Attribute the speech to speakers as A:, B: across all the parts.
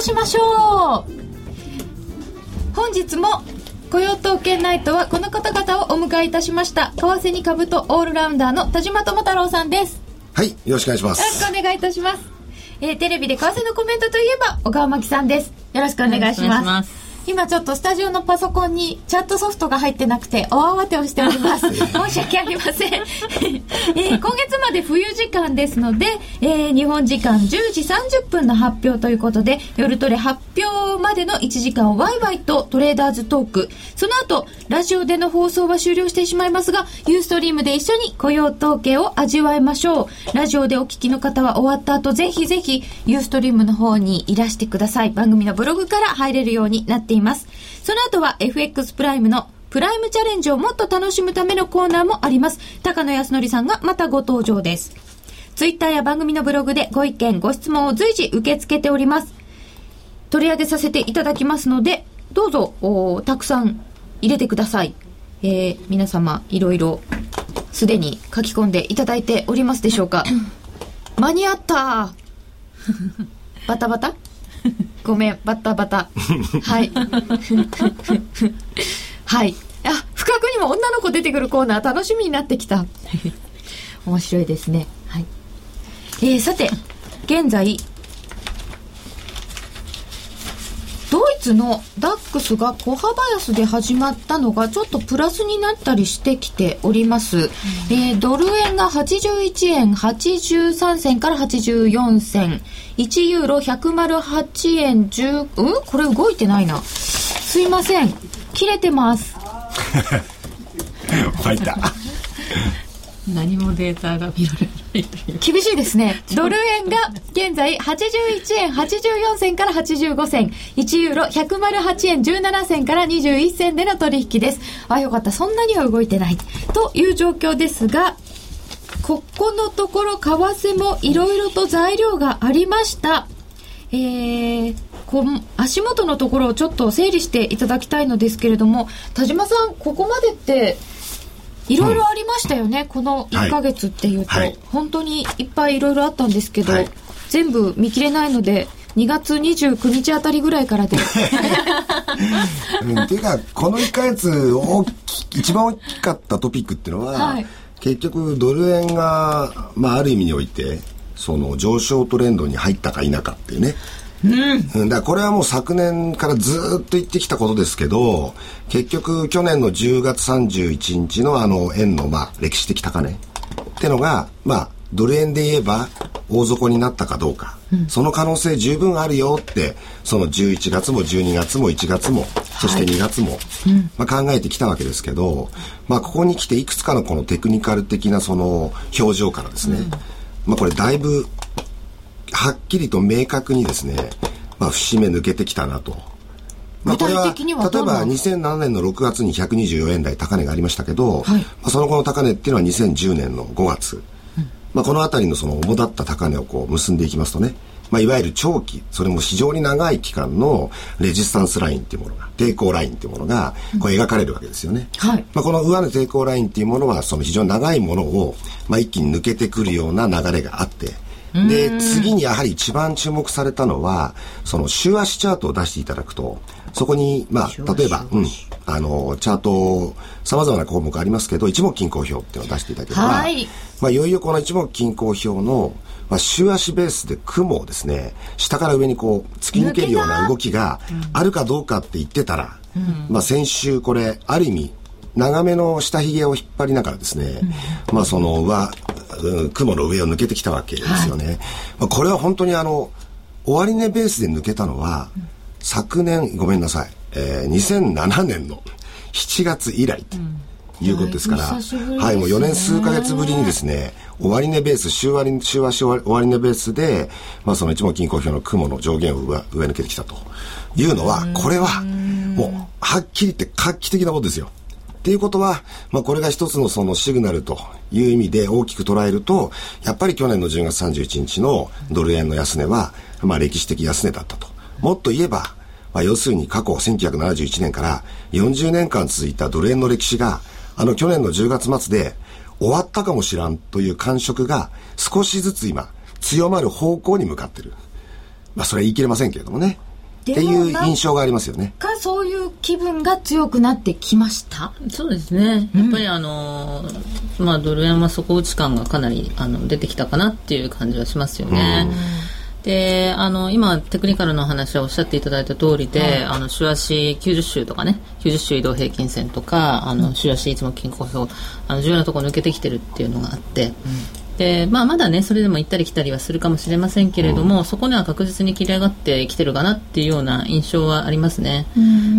A: しましょう。本日も雇用統計ナイトはこの方々をお迎えいたしました。為替に株とオールラウンダーの田島智太郎さんです。
B: はいよろしくお願いします。
A: よろしくお願いいたします。えー、テレビで為替のコメントといえば小川真紀さんです。よろしくお願いします今ちょっとスタジオのパソコンにチャットソフトが入ってなくて大慌てをしております。申し訳ありません、えー、今月まで冬時間ですので、えー、日本時間10時30分の発表ということで夜トレ発表までの1時間をワイワイとトレーダーズトーク。その後ラジオでの放送は終了してしまいますがユーストリームで一緒に雇用統計を味わいましょう。ラジオでお聞きの方は終わった後ぜひぜひユーストリームの方にいらしてください。番組のブログから入れるようになっていますいます。その後は FX プライムのプライムチャレンジをもっと楽しむためのコーナーもあります。高野康則さんがまたご登場です。ツイッターや番組のブログでご意見、ご質問を随時受け付けております。取り上げさせていただきますので、どうぞ、たくさん入れてください。えー、皆様、いろいろ、すでに書き込んでいただいておりますでしょうか。間に合ったバタバタ？ごめん、バタバタ。はい。はい。あ、不覚にも女の子出てくるコーナー楽しみになってきた。面白いですね。はい。えー、さて、現在、ドイツのダックスが小幅安で始まったのがちょっとプラスになったりしてきております。うん、えー、ドル円が81円83銭から84銭。1ユーロ108円10、うん？これ動いてないな。すいません。切れてます。
B: 入った。
C: 何もデータが見られない
A: 厳しいですね。ドル円が現在81円84銭から85銭。1ユーロ108円17銭から21銭での取引です。あよかった。そんなには動いてない。という状況ですがここのところ為替もいろいろと材料がありました。えー、こ足元のところをちょっと整理していただきたいのですけれども田島さんここまでっていろいろありましたよね、うん、この1か月っていうと、はい、本当にいっぱいいろいろあったんですけど、はい、全部見切れないので2月29日あたりぐらいからで。
B: うん、っていうかこの1か月大き一番大きかったトピックっていうのは、はい、結局ドル円が、まあ、ある意味においてその上昇トレンドに入ったか否かっていうねうん、だこれはもう昨年からずっと言ってきたことですけど結局去年の10月31日のあの円のまあ歴史的高値ってのがまあドル円で言えば大底になったかどうか、うん、その可能性十分あるよってその11月も12月も1月も、そして2月も、まあ、考えてきたわけですけど、まあ、ここに来ていくつかのこのテクニカル的なその表情からですね、うん、まあ、これだいぶはっきりと明確にですね、まあ、節目抜けてきたなと。まあ、これは例えば2007年の6月に124円台高値がありましたけど、はい、まあ、その後の高値っていうのは2010年の5月、うん、まあ、この辺りのその主だった高値をこう結んでいきますとね、まあ、いわゆる長期それも非常に長い期間のレジスタンスラインっていうものが抵抗ラインっていうものがこう描かれるわけですよね、うん、はい。まあ、この上値抵抗ラインっていうものはその非常に長いものを、まあ、一気に抜けてくるような流れがあってで、次にやはり一番注目されたのは、その週足チャートを出していただくと、そこに、まあ、例えば、うん、あの、チャート、様々な項目ありますけど、一目均衡表っていうのを出していただければ、はい、まあ、いよいよこの一目均衡表の、まあ、週足ベースで雲をですね、下から上にこう、突き抜けるような動きがあるかどうかって言ってたら、うん、まあ、先週これ、ある意味、長めの下髭を引っ張りながらですね、うん、まあその上、雲の上を抜けてきたわけですよね。はい、まあ、これは本当にあの、終値ベースで抜けたのは、うん、昨年、ごめんなさい、えー、2007年の7月以来と。いうことですから、ね、はい、もう4年数か月ぶりにですね、終値ベース、週割、週足終値ベースで、まあその一目均衡表の雲の上限を上上抜けてきたというのは、これは、もう、はっきり言って画期的なことですよ。っていうことは、まあ、これが一つのそのシグナルという意味で大きく捉えると、やっぱり去年の10月31日のドル円の安値は、まあ、歴史的安値だったと。もっと言えば、まあ、要するに過去1971年から40年間続いたドル円の歴史が、あの去年の10月末で終わったかもしらんという感触が少しずつ今強まる方向に向かってる。まあそれは言い切れませんけれどもね。っていう印象がありますよね。
A: かそういう気分が強くなってきました？
C: そうですね。やっぱりあの、うん、まあドル円は底打ち感がかなりあの出てきたかなっていう感じはしますよね。であの今、テクニカルの話はおっしゃっていただいた通りで、はい、あの週足90週とかね90週移動平均線とかあの週足いつも均衡表あの重要なところ抜けてきてるっていうのがあって、うんで、まあ、まだね、それでも行ったり来たりはするかもしれませんけれども、うん、そこには確実に切り上がってきてるかなっていうような印象はありますね。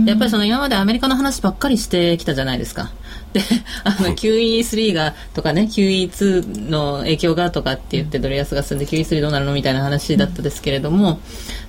C: やっぱりその今までアメリカの話ばっかりしてきたじゃないですか。で、あの、QE3 が、とかね、QE2 の影響がとかって言ってドル安が進んで QE3 どうなるのみたいな話だったですけれども、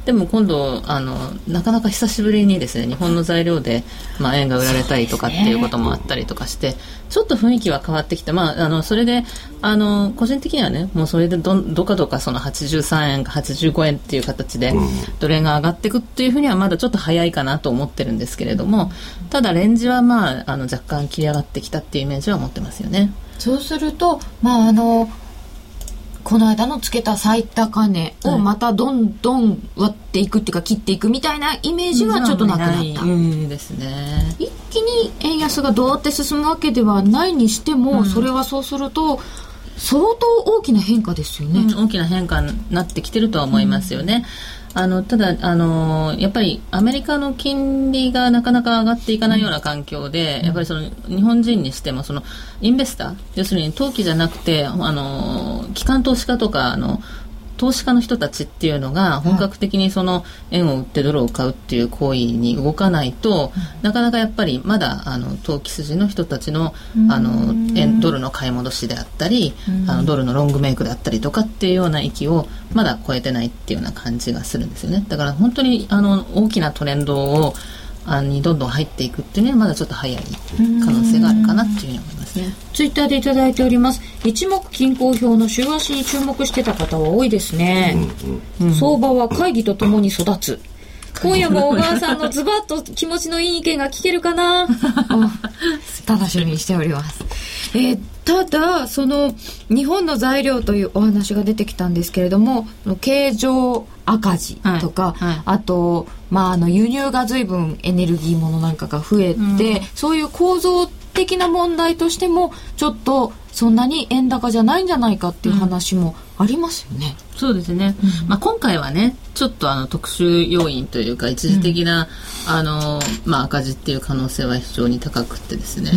C: でも今度、あの、なかなか久しぶりにですね、日本の材料で、まあ、円が売られたりとかっていうこともあったりとかして、ちょっと雰囲気は変わってきた。まあ、あの、それで、あの、個人的にはね、もうそれでど、どかどかその83円か85円っていう形で、ドル円が上がっていくっていうふうにはまだちょっと早いかなと思ってるんですけれども、ただレンジはまあ、あの、若干切り上がってきたっていうイメージは持ってますよね。
A: そうすると、まあ、あの、この間のつけた最高値をまたどんどん割っていくっていうか切っていくみたいなイメージはちょっとなくなった。
C: うんですね。
A: 一気に円安がどうって進むわけではないにしても、うん、それはそうすると相当大きな変化ですよね、
C: うん、大きな変化になってきてるとは思いますよね。あのただあの、やっぱりアメリカの金利がなかなか上がっていかないような環境で、やっぱりその日本人にしてもそのインベスター要するに投機じゃなくてあの機関投資家とかあの投資家の人たちっていうのが本格的にその円を売ってドルを買うっていう行為に動かないと、なかなかやっぱりまだあの投機筋の人たちのあの円ドルの買い戻しであったり、あのドルのロングメイクであったりとかっていうような域をまだ超えてないっていうような感じがするんですよね。だから本当にあの大きなトレンドをあにどんどん入っていくっていうのはまだちょっと早い可能性があるかなっていうふうに思いますね。
A: ツイッターでいただいております。一目均衡表の週足に注目してた方は多いですね。うんうん、相場は会議とともに育つ。今夜も小川さんのズバッと気持ちのいい意見が聞けるかな？楽しみにしております。えー、ただ、その、日本の材料というお話が出てきたんですけれども、形状赤字とか、はいはい、あと、まあ、あの、輸入が随分エネルギーものなんかが増えて、うん、そういう構造的な問題としても、ちょっとそんなに円高じゃないんじゃないかっていう話もありますよね。
C: うん、そうですね。うん、まあ今回はね、ちょっとあの特殊要因というか一時的な、うん、あのまあ赤字っていう可能性は非常に高くてですね。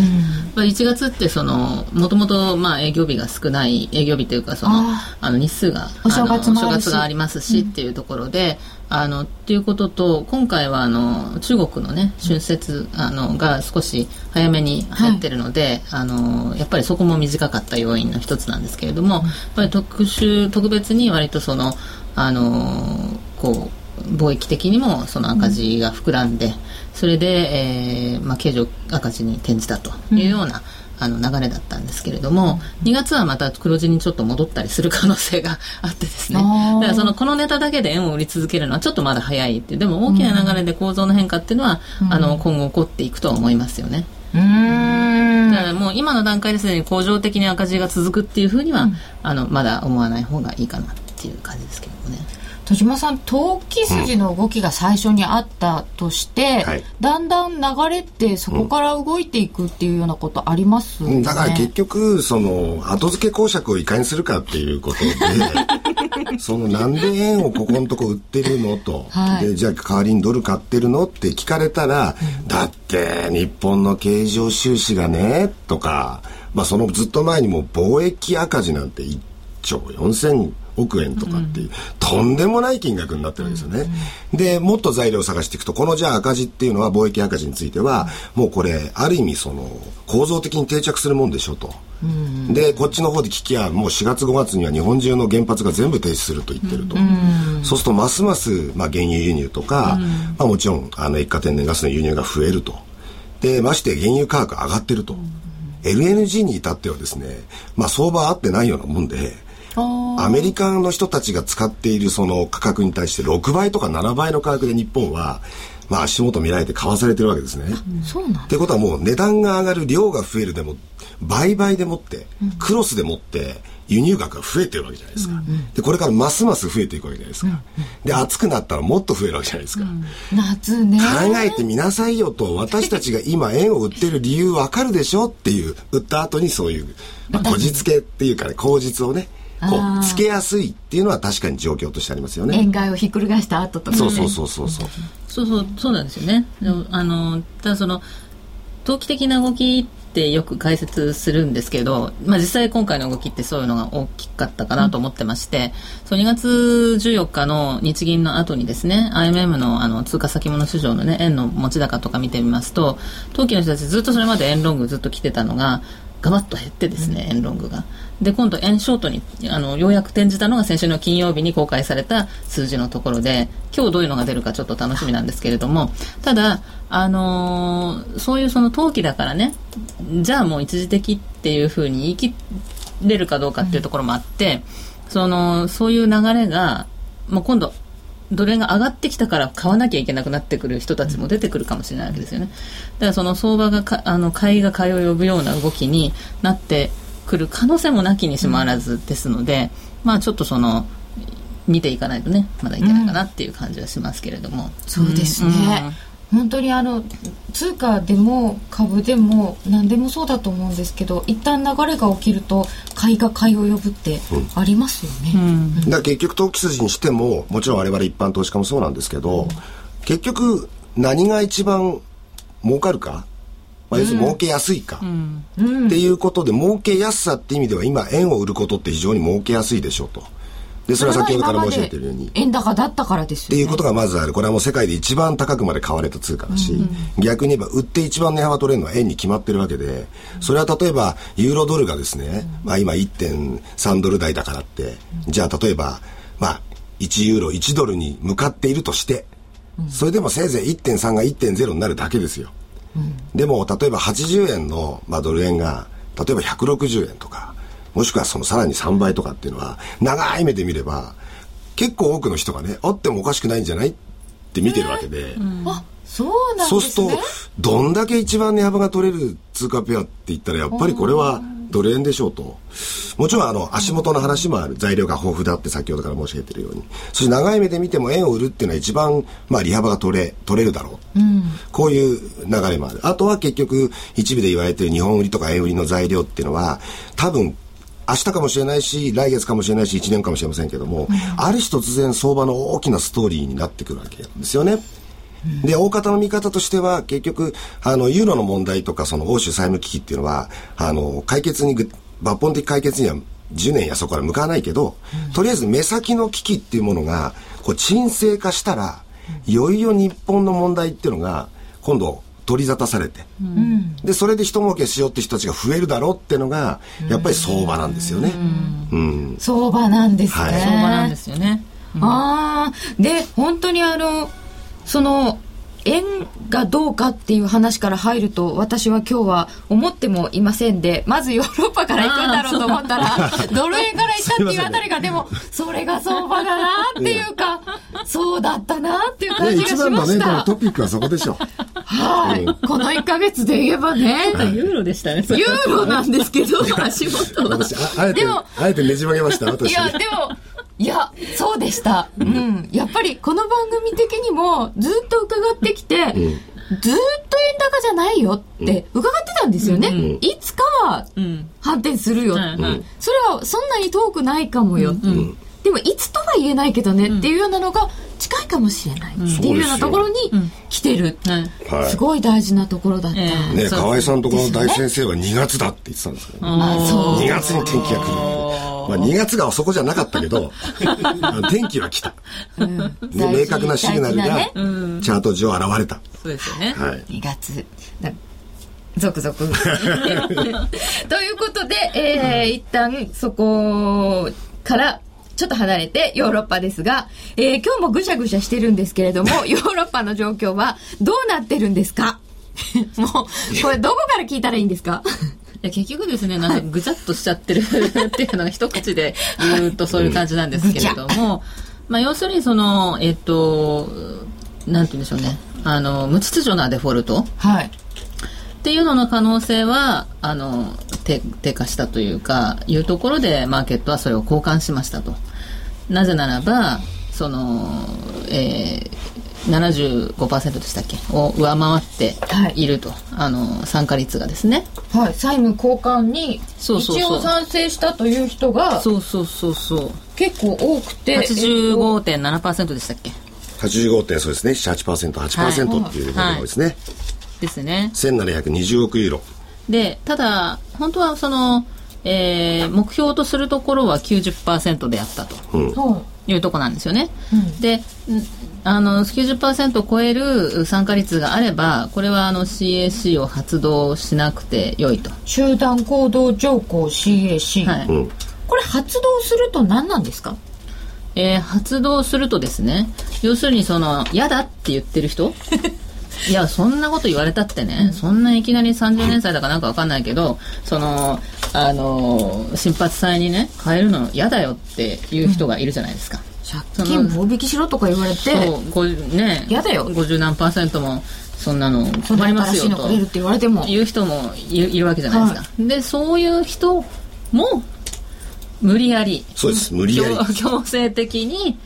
C: まあ1月ってそのもともとまあ営業日が少ない営業日というかそのあの日数が
A: お正月
C: がありますしっていうところで、あのっていうことと今回はあの中国のね春節あのが少し早めに入ってるので、はい、あのやっぱりそこも短かった要因の一つなんですけれども、やっぱり特殊特別に割とそのあのこう貿易的にもその赤字が膨らんで、それで、えーまあ、経常赤字に転じたというような、あの流れだったんですけれども、2月はまた黒字にちょっと戻ったりする可能性があってですね。だからそのこのネタだけで円を売り続けるのはちょっとまだ早いっていうでも大きな流れで構造の変化っていうのは、うん、あの今後起こっていくとは思いますよね。うん。だからもう今の段階ですでに恒常的に赤字が続くっていうふうには、うん、あのまだ思わない方がいいかなっていう感じですけどもね。
A: 戸島さん投機筋の動きが最初にあったとして、うん。はい、だんだん流れってそこから動いていくっていうようなことあります、
B: ね、だから結局その後付け公爵をいかにするかっていうことで そのなんで円をここのとこ売ってるのと、はい、でじゃあ代わりにドル買ってるのって聞かれたら、うん、だって日本の経常収支がねとか、まあ、そのずっと前にも貿易赤字なんて1兆4000億円とかっていう、とんでもない金額になってるんですよね。で、もっと材料を探していくと、このじゃあ赤字っていうのは貿易赤字については、もうこれ、ある意味その、構造的に定着するもんでしょと。で、こっちの方で聞きは、もう4月5月には日本中の原発が全部停止すると言ってると。そうすると、ますます、まあ、原油輸入とか、まあ、もちろん、あの、液化天然ガスの輸入が増えると。で、まして原油価格上がってると。LNG に至ってはですね、まあ相場合ってないようなもんで、アメリカの人たちが使っているその価格に対して6倍とか7倍の価格で日本はまあ足元見られて買わされてるわけですね。
A: そうなん
B: ってことはもう値段が上がる量が増えるでも売買でもって、クロスでもって輸入額が増えてるわけじゃないですか。でこれからますます増えていくわけじゃないですか。で暑くなったらもっと増えるわけじゃないですか。
A: 夏ね。
B: 考えてみなさいよと私たちが今円を売ってる理由わかるでしょっていう売った後にそういう、まあ、こじつけっていうかね口実をねこうつけやすいっていうのは確かに状況としてありますよね。
A: 円買いをひっくり返した後とか、
B: ね、そうそうそうそうそう。
C: そうそうそうなんですよね。あのただその投機的な動きってよく解説するんですけど、まあ、実際今回の動きってそういうのが大きかったかなと思ってまして、うん、そう2月14日の日銀の後にですね IMM のあの通貨先物市場の、ね、円の持ち高とか見てみますと投機の人たちずっとそれまで円ロングずっと来てたのがガバッと減ってですね、円ロングが。で、今度円ショートに、あの、ようやく転じたのが先週の金曜日に公開された数字のところで、今日どういうのが出るかちょっと楽しみなんですけれども、ただ、あのー、そういうその投機だからね、じゃあもう一時的っていうふうに言い切れるかどうかっていうところもあって、うん、その、そういう流れが、もう今度、ドル円が上がってきたから買わなきゃいけなくなってくる人たちも出てくるかもしれないわけですよね。だからその相場がかあの買いが買いを呼ぶような動きになってくる可能性もなきにしもあらずですので、まあちょっとその見ていかないとねまだいけないかなっていう感じはしますけれども。うん、
A: そうですね、本当にあの通貨でも株でも何でもそうだと思うんですけど一旦流れが起きると買いが買いを呼ぶってありますよね、うん、
B: だから結局投機筋にしてももちろん我々一般投資家もそうなんですけど、うん、結局何が一番儲かるか、まあ、要するに儲けやすいか、うん、っていうことで儲けやすさって意味では今円を売ることって非常に儲けやすいでしょうと。で、それは先ほどから申し上げてるように。
A: 円高だったからですよ、ね、
B: っていうことがまずある。これはもう世界で一番高くまで買われた通貨だし、うんうん、逆に言えば売って一番値幅取れるのは円に決まってるわけで、それは例えばユーロドルがですね、まあ今1.3ドル台だからって、じゃあ例えば、まあ1ユーロ1ドルに向かっているとして、それでもせいぜい1.3が1.0になるだけですよ。うん、でも例えば80円の、まあ、ドル円が例えば160円とかもしくはそのさらに3倍とかっていうのは、長い目で見れば、結構多くの人がね、あってもおかしくないんじゃないって見てるわけで。
A: うん、あ、そうなんですね。
B: そうすると、どんだけ一番値幅が取れる通貨ペアって言ったら、やっぱりこれは、ドル円でしょうと。もちろんあの足元の話もある。材料が豊富だって先ほどから申し上げてるように。そして長い目で見ても円を売るっていうのは一番まあ利幅が取れ、取れるだろう。うん、こういう流れもある。あとは結局一部で言われてる日本売りとか円売りの材料っていうのは多分明日かもしれないし、来月かもしれないし、1年かもしれませんけども、うん、ある日突然相場の大きなストーリーになってくるわけですよね。で、大方の見方としては、結局、あの、ユーロの問題とか、その欧州債務危機っていうのは、あの、解決に、抜本的解決には10年やそこから向かわないけど、うん、とりあえず目先の危機っていうものが、こう、沈静化したら、いよいよ日本の問題っていうのが、今度、取り沙汰されて、うん、でそれで一儲けしようって人たちが増えるだろうっていうのがやっぱり相場なんですよね。
A: うん、相場なんですね。はい、
C: 相場なんですよね。
A: ああで本当にあのその円がどうかっていう話から入ると私は今日は思ってもいませんでまずヨーロッパから行くんだろうと思ったら ドル円から行ったっていうあたりがでもそれが相場だなっていうかそうだったなっていう感じがしました、ね、一番のね
B: トピックはそこでしょ。
A: はい、この1か月で言えばね。
C: ユーロでしたね
A: ユーロなんですけど足元は。
B: あえてあえてねじ曲げました
A: 私。いやでもいや、そうでした。うん。やっぱりこの番組的にもずっと伺ってきて、うん、ずっと円高じゃないよって伺ってたんですよね。うん、いつかは反転するよ、うん、それはそんなに遠くないかもよ。でもいつとは言えないけどねっていうようなのが近いかもしれない。っていうようなところに来てる、すごい大事なところだった、え
B: ー、ね河合さんとこの大先生は2月だって言ってたんですけど、ね、あそう2月に天気が来るまあ、2月がそこじゃなかったけど 天気は来た、うん、明確なシグナルがチャート上現れた、
C: そうですよね、
A: はい、2月。続々。ということで、えー、一旦そこからちょっと離れてヨーロッパですが、えー、今日もぐしゃぐしゃしてるんですけれども ヨーロッパの状況はどうなってるんですか？もうこれどこから聞いたらいいんですか？
C: や結局ですね、なんかぐちゃっとしちゃってる っていうのが一口で言うとそういう感じなんですけれども、まあ要するにその、えっ、と、なんて言うんでしょうね。あの無秩序なデフォルト、
A: はい、
C: っていうのの可能性はあの低下したというかいうところでマーケットはそれを交換しましたと。なぜならばその、えー、75%でしたっけ？を上回ってい。ると、はい、あの参加率がですね。
A: はい。債務交換に一応賛成したという人が
C: そうそうそうそう。
A: 結構多くて
C: 85.7%でしたっけ
B: ？85点そうですね。78%、8%っていうレベルですね、はい、
C: ですね。
B: 1720億ユーロ
C: でただ本当はその、えー、目標とするところは90%であったと、うん、いうとこなんですよね、うん、であの90%を超える参加率があればこれはあの CAC を発動しなくてよいと。
A: 集団行動条項 CAC、はい、うん、これ発動すると何なんですか？
C: えー、発動するとですね要するにその嫌だって言ってる人？いやそんなこと言われたってね、そんないきなり30年歳だかなんかわかんないけどそのあの新発祭にね変えるの嫌だよっていう人がいるじゃないですか、
A: 借金棒引きしろとか言われて
C: そうね。嫌だよ。50何パーセントもそんなの困りますよと。いう人もいるわけじゃないですか、はい、でそういう人も無理やり
B: そうです。無理やり。
C: 強制的に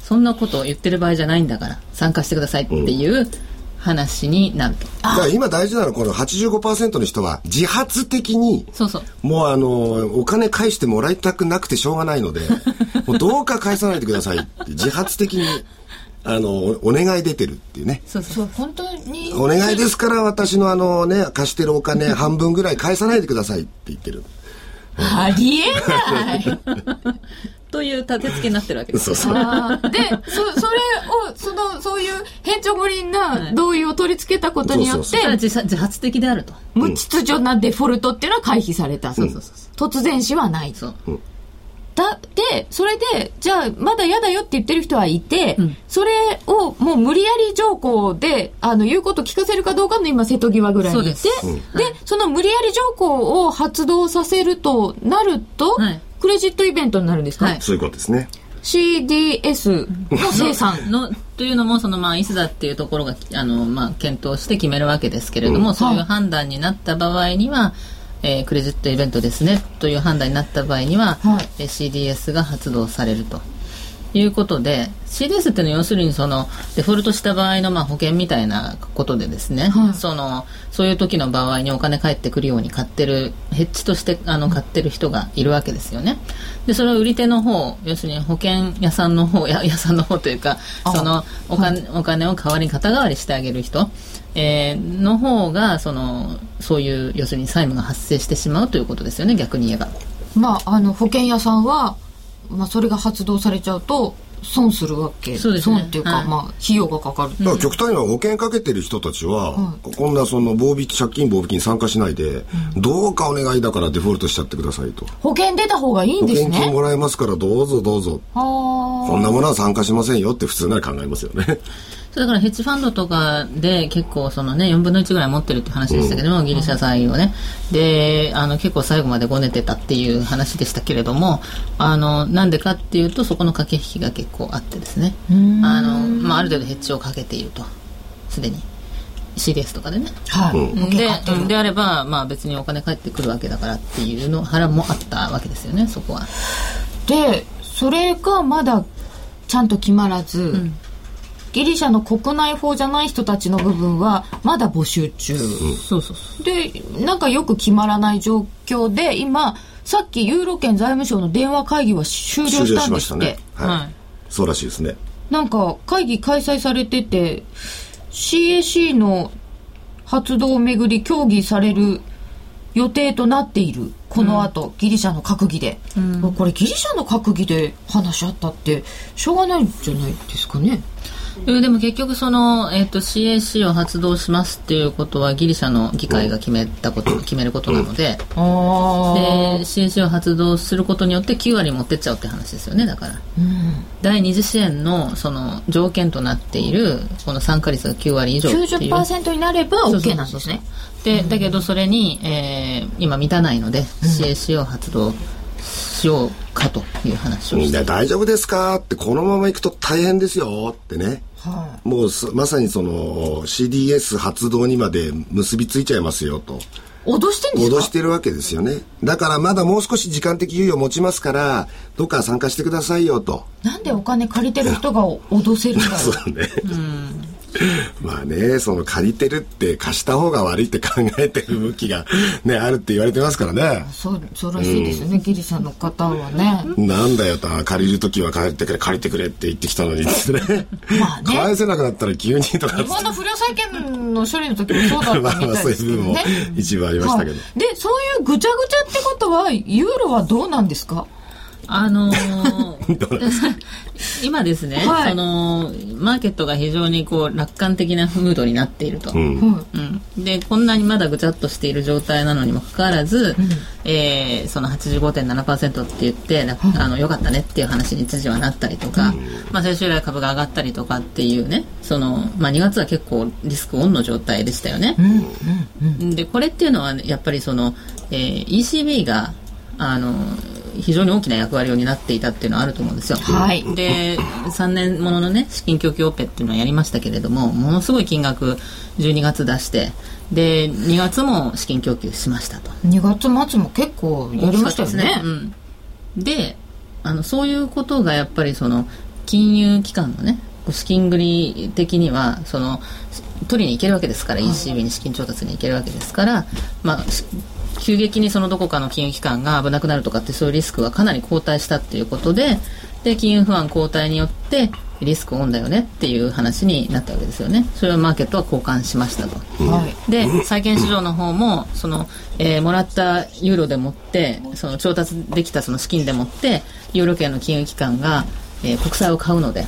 C: そんなことを言ってる場合じゃないんだから参加してくださいっていう話になると、
B: だから今大事なのはこの85%の人は自発的に
C: そうそう。
B: もうあのお金返してもらいたくなくてしょうがないので もうどうか返さないでくださいって自発的にあのお願い出てるっていうね。
A: そう。そう本当に。
B: お願いですから私のあのね貸してるお金半分ぐらい返さないでくださいって言ってる。
A: ありえない
C: という立て付けになってるわけです。そう
A: そう。で、そ、それを、その、そういう変調ぶりな同意を取り付けたことによって、
C: 自発的であると。
A: 無秩序なデフォルトっていうのは回避された。そうそうそう。突然死はない。
C: そう。
A: だでそれでじゃあまだ嫌だよって言ってる人はいて、うん、それをもう無理やり条項であの言うこと聞かせるかどうかの今瀬戸際ぐらいにいてそで,、その無理やり条項を発動させるとなると、はい、クレジットイベントになるんですか、はい、
B: そういうことですね。
A: CDS の 生産
C: のというのもそのまあいつだっていうところがあのまあ検討して決めるわけですけれども、うん、そういう判断になった場合には、えー、クレジットイベントですねという判断になった場合には、はい、CDS が発動されるということで CDS っていうのは要するにそのデフォルトした場合のまあ保険みたいなことでですね、はい、そのそういう時の場合にお金返ってくるように買ってるヘッジとしてあの買ってる人がいるわけですよね。でそれを売り手の方要するに保険屋さんの方や屋さんの方というかそのお金はい、お金を代わりに肩代わりしてあげる人えー、の方がそのそういう要するに債務が発生してしまうということですよね逆に言えば。
A: まあ、あの保険屋さんは、まあ、それが発動されちゃうと損するわけ。そうです、ね、損っていうか、はい、まあ費用がかかる。
B: だから極端には保険かけてる人たちは、はい、こんなその棒引き借金棒引きに参加しないで、うん、どうかお願いだからデフォルトしちゃってくださいと。
A: 保険出た方がいいんですね。
B: 保険金もらえますからどうぞどうぞ。こんなものは参加しませんよって普通なら考えますよね
C: だからヘッジファンドとかで結構そのね4分の1ぐらい持ってるって話でしたけども、うん、ギリシャ債をね。であの結構最後までごねてたっていう話でしたけれどもあのなんでかっていうとそこの駆け引きが結構あってですね。あの、まあ、ある程度ヘッジをかけていると。すでに。CDS とかでね、
A: はい、
C: でであれば、まあ、別にお金返ってくるわけだからっていうの腹もあったわけですよねそこは。
A: でそれがまだちゃんと決まらず、うんギリシャの国内法じゃない人たちの部分はまだ募集中、でなんかよく決まらない状況で今さっきユーロ圏財務省の電話会議は終了したんですって、ね。
B: はい、はい、そうらしいですね。
A: なんか会議開催されてて CAC の発動をめぐり協議される予定となっているこの後、うん、ギリシャの閣議で、うん、これギリシャの閣議で話し合ったってしょうがないんじゃないですかね
C: でも結局その、えーと、CAC を発動しますっていうことはギリシャの議会が決めたこと、決めることなので。で CAC を発動することによって9割持ってっちゃうって話ですよねだから、うん、第二次支援のその条件となっているこの参加率が9割以上っていう。
A: 90%になれば OK なんですね。
C: でだけどそれに、えー、今満たないので、うん、CAC を発動しようかという話を
B: みんな大丈夫ですか？ってこのままいくと大変ですよってねはい、もうまさにその CDS 発動にまで結びついちゃいますよと。
A: 脅してんですか？
B: 脅してるわけですよね。だからまだもう少し時間的猶予を持ちますから、どっか参加してくださいよと。
A: なんでお金借りてる人が脅せるんだろう。
B: そうね。うん まあね、その借りてるって貸した方が悪いって考えてる向きがね、あるって言われてますからね。
A: そう、そうらしいですよね、うん、ギリシャの方はね。
B: なんだよと、借りる時は借りてくれ、借りてくれって言ってきたのにですね。まあね。返せなくなったら急にとか。
A: 日本の不良債権の処理の時もそうだったみたいですね。まあまあそういう部分も
B: 一部ありましたけど。
A: はい、で、そういうぐちゃぐちゃってことは、ユーロはどうなんですか？
C: あのー、今ですね、はい、そのマーケットが非常にこう楽観的なムードになっていると、うん、うん、でこんなにまだぐちゃっとしている状態なのにもかかわらず、うん、えー、その85.7%って言ってあのよかったねっていう話に一時はなったりとか、うん、まあ、先週来株が上がったりとかっていうねその、まあ、2月は結構リスクオンの状態でしたよね。でこれっていうのは、やっぱりその、えー、ECB があの非常に大きな役割を担っていたっていうのはあると思うんですよ。はい、で3年もののね資金供給オペっていうのをやりましたけれどもものすごい金額12月出してで2月も資金供給しましたと
A: 2月末も結構やりましたよね。ねうん、
C: であのそういうことがやっぱりその金融機関のね資金繰り的にはその取りに行けるわけですから、ECB に資金調達に行けるわけですから、まあ、急激にそのどこかの金融機関が危なくなるとかってそういうリスクがかなり後退したっていうことでで金融不安後退によってリスクオンだよねっていう話になったわけですよね。それをマーケットは交換しましたと、はい、で債券市場の方もその、えー、もらったユーロでもってその調達できたその資金でもってユーロ系の金融機関が、えー、国債を買うので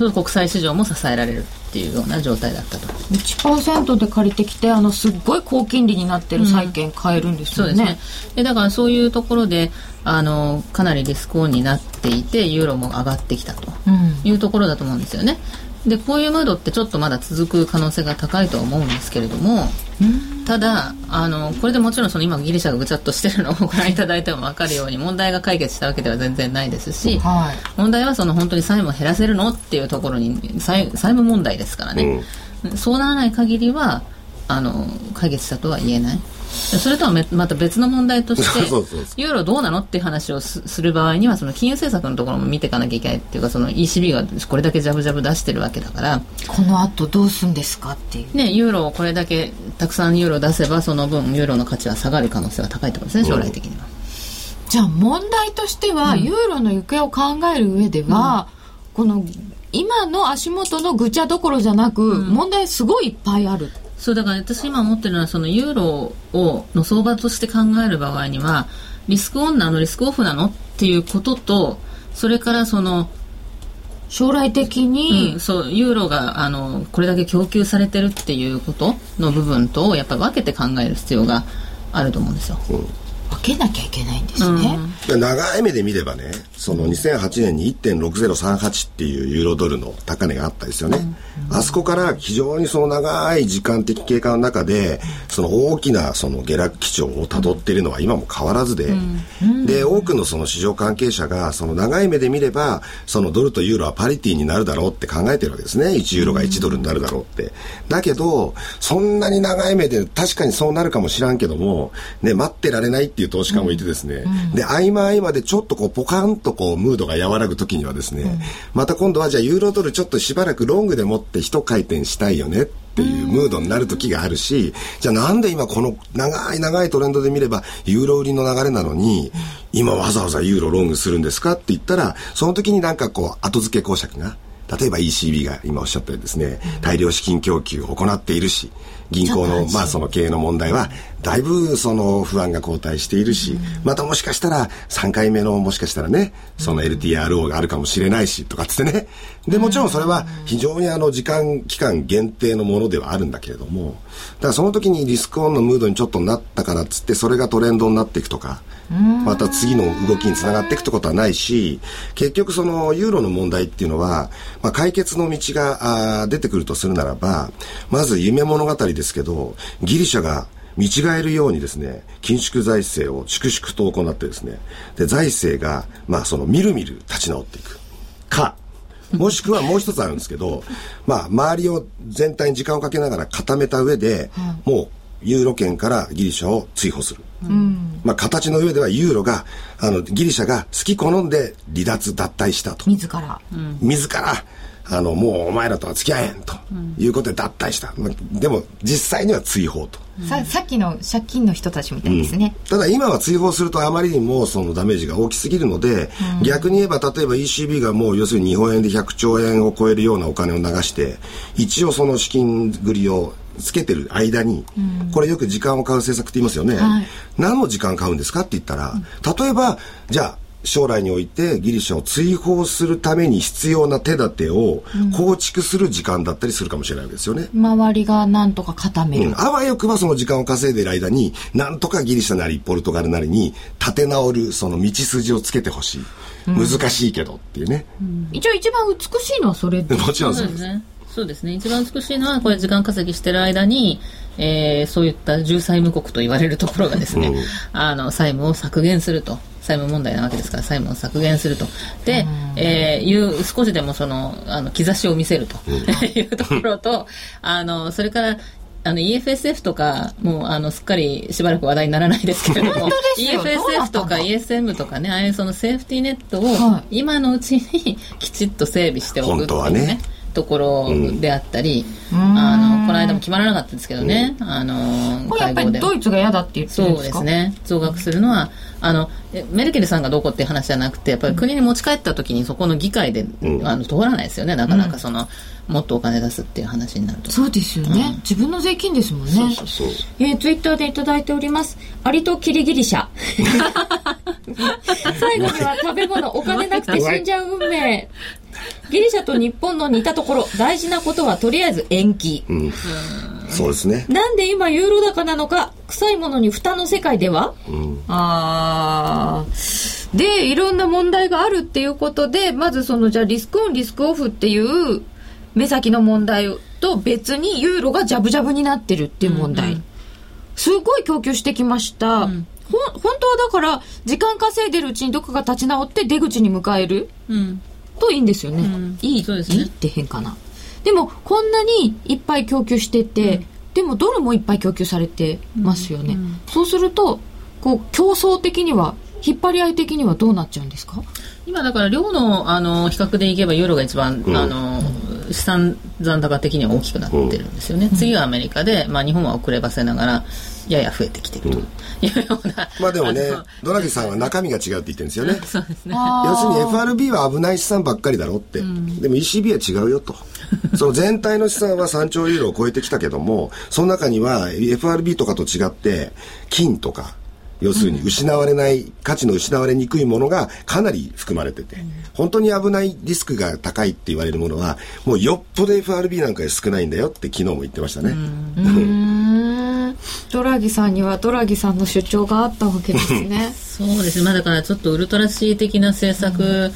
C: うん、国際市場も支えられるっていうような状態だったと。
A: 1%で借りてきてあのすっごい高金利になってる債券買えるんですよね、うん、そうです
C: ね。でだからそういうところであのかなりリスクオンになっていてユーロも上がってきたというところだと思うんですよね、でこういうムードってちょっとまだ続く可能性が高いとは思うんですけれども、ただあのこれでもちろんその今ギリシャがぐちゃっとしてるのを ご覧いただいても分かるように問題が解決したわけでは全然ないですし、はい、問題はその本当に債務を減らせるのっていうところに債債務問題ですからね、うん、そうならない限りはあの解決したとは言えない。それとはまた別の問題として ユーロどうなのっていう話をする場合にはその金融政策のところも見ていかなきゃいけないっていうかその ECB がこれだけジャブジャブ出してるわけだから。
A: この後どうするんですかっていう。
C: ねユーロをこれだけたくさんユーロ出せばその分ユーロの価値は下がる可能性が高いってことですね将来的には、
A: じゃあ問題としては、うん、ユーロの行方を考える上では、うん、この今の足元のぐちゃどころじゃなく、うん、問題すごいいっぱいある
C: そうだから私今思ってるのはそのユーロをの相場として考える場合にはリスクオンなのリスクオフなのっていうこととそれからその
A: 将来的に、
C: うん、そうユーロがあのこれだけ供給されてるっていうことの部分とやっぱり分けて考える必要があると思うんですよ。うん。
A: けなきゃいけないんですね、
B: うん、長い目で見ればねその2008年に1.6038っていうユーロドルの高値があったですよね、うん、あそこから非常にその長い時間的経過の中でその大きなその下落基調をたどっているのは今も変わらずで、うん、で多くのその市場関係者がその長い目で見ればそのドルとユーロはパリティになるだろうって考えてるわけですね。1ユーロが1ドルになるだろうって。だけどそんなに長い目で確かにそうなるかもしらんけどもね待ってられないっていう投資家もいてですね、うん、で合間合間でちょっとこうポカンとこうムードが和らぐ時にはですね、うん、また今度はじゃあユーロドルちょっとしばらくロングでもって一回転したいよねっていうムードになる時があるし、じゃあなんで今この長い長いトレンドで見ればユーロ売りの流れなのに、今わざわざユーロロングするんですかって言ったら、その時になんかこう後付け公爵が、例えば ECB が今おっしゃったようにですね、大量資金供給を行っているし、銀行のまあその経営の問題はだいぶその不安が後退しているし、またもしかしたら3回目のもしかしたらねその LTRO があるかもしれないしとかつってね。でもちろんそれは非常にあの時間期間限定のものではあるんだけれどもだからその時にリスクオンのムードにちょっとなったからっつってそれがトレンドになっていくとかまた次の動きにつながっていくってことはないし結局そのユーロの問題っていうのは、まあ、解決の道があ出てくるとするならばまず夢物語ですけどギリシャが見違えるようにですね、緊縮財政を粛々と行ってですね、で、財政が、まあそのみるみる立ち直っていく。か、もしくはもう一つあるんですけど、まあ、周りを全体に時間をかけながら固めた上で、もう、ユーロ圏からギリシャを追放する。うん、まあ、形の上ではユーロが、あの、ギリシャが好き好んで離脱脱退したと。
A: 自ら。
B: うん、自ら。あの、もうお前らとは付き合えんと。いうことで脱退した。でも実際には追放と。
A: ささっきの借金の人たちみたいですね、
B: うん、ただ今は追放するとあまりにもそのダメージが大きすぎるので、うん、逆に言えば例えば ECB がもう要するに日本円で100兆円を超えるようなお金を流して一応その資金繰りをつけてる間に、うん、これよく時間を買う政策って言いますよね、はい、何の時間買うんですかって言ったら、例えばじゃあ将来においてギリシャを追放するために必要な手立てを構築する時間だったりするかもしれないわけですよね。
A: 周りがなんとか固める。うん、
B: あわよくばその時間を稼いでいる間に、なんとかギリシャなりポルトガルなりに立て直るその道筋をつけてほしい。難しいけどっていうね。
A: うん、一応一番美しいのはそれ
B: もちろんそうですね。
C: そうですね。一番美しいのは、これ時間稼ぎしてる間に、えー、そういった重債務国と言われるところがですね、うん、あの、債務を削減すると。債務問題なわけですから債務を削減すると。で、えー、いう少しでもそのあの兆しを見せると、いうところとあのそれからあの EFSF とかもうあのすっかりしばらく話題にならないですけれども EFSF とか ESM とかねああいうそのセーフティーネットを今のうちにきちっと整備しておくっていうねね。ところであったり、うん、あのこの間も決まらなかったんですけどね、うん、あの
A: これやっぱりドイツが嫌だって言ってるんです
C: か？そうですね。増額するのはあのメルケルさんがどこっていう話じゃなくてやっぱり国に持ち帰った時にそこの議会で、うん、あの通らないですよね。なかなかその、もっとお金出すっていう話になると。
A: そうですよね、うん、自分の税金ですもんね。そうそうそう。えー、ツイッターで頂いております。アリとキリギリシャ。最後には食べ物お金なくて死んじゃう運命。ギリシャと日本の似たところ。大事なことはとりあえず延期、うん、
B: そうですね。
A: なんで今ユーロ高なのか臭いものに蓋の世界では、うん、ああでいろんな問題があるっていうことでまずそのじゃあリスクオンリスクオフっていう目先の問題と別にユーロがジャブジャブになってるっていう問題、うんうん、すごい供給してきました、うん、ほ本当はだから時間稼いでるうちにどこか立ち直って出口に迎える、うん、といいんですよね、うん、いいそうですね。いいって変かなでもこんなにいっぱい供給してて、うん、でもドルもいっぱい供給されてますよね、そうするとこう競争的には引っ張り合い的にはどうなっちゃうんですか？
C: 今だから量のあの比較でいけばユーロが一番、あの資産残高的には大きくなってるんですよね、次はアメリカで、まあ、日本は遅ればせながらやや増えてきてると。いうよ
B: うな、まあでもねドラギさんは中身が違うって言ってるんですよね。そうですね。要するに FRB は危ない資産ばっかりだろうって、うん、でも ECB は違うよと その全体の資産は3兆ユーロを超えてきたけどもその中には FRB とかと違って金とか要するに失われない、価値の失われにくいものがかなり含まれてて、本当に危ないリスクが高いって言われるものは、もうよっぽど FRB なんかより少ないんだよって昨日も言ってましたね。
A: ドラギさんにはドラギさんの主張があったわけですね。
C: そうですね。まあだからちょっとウルトラシー的な政策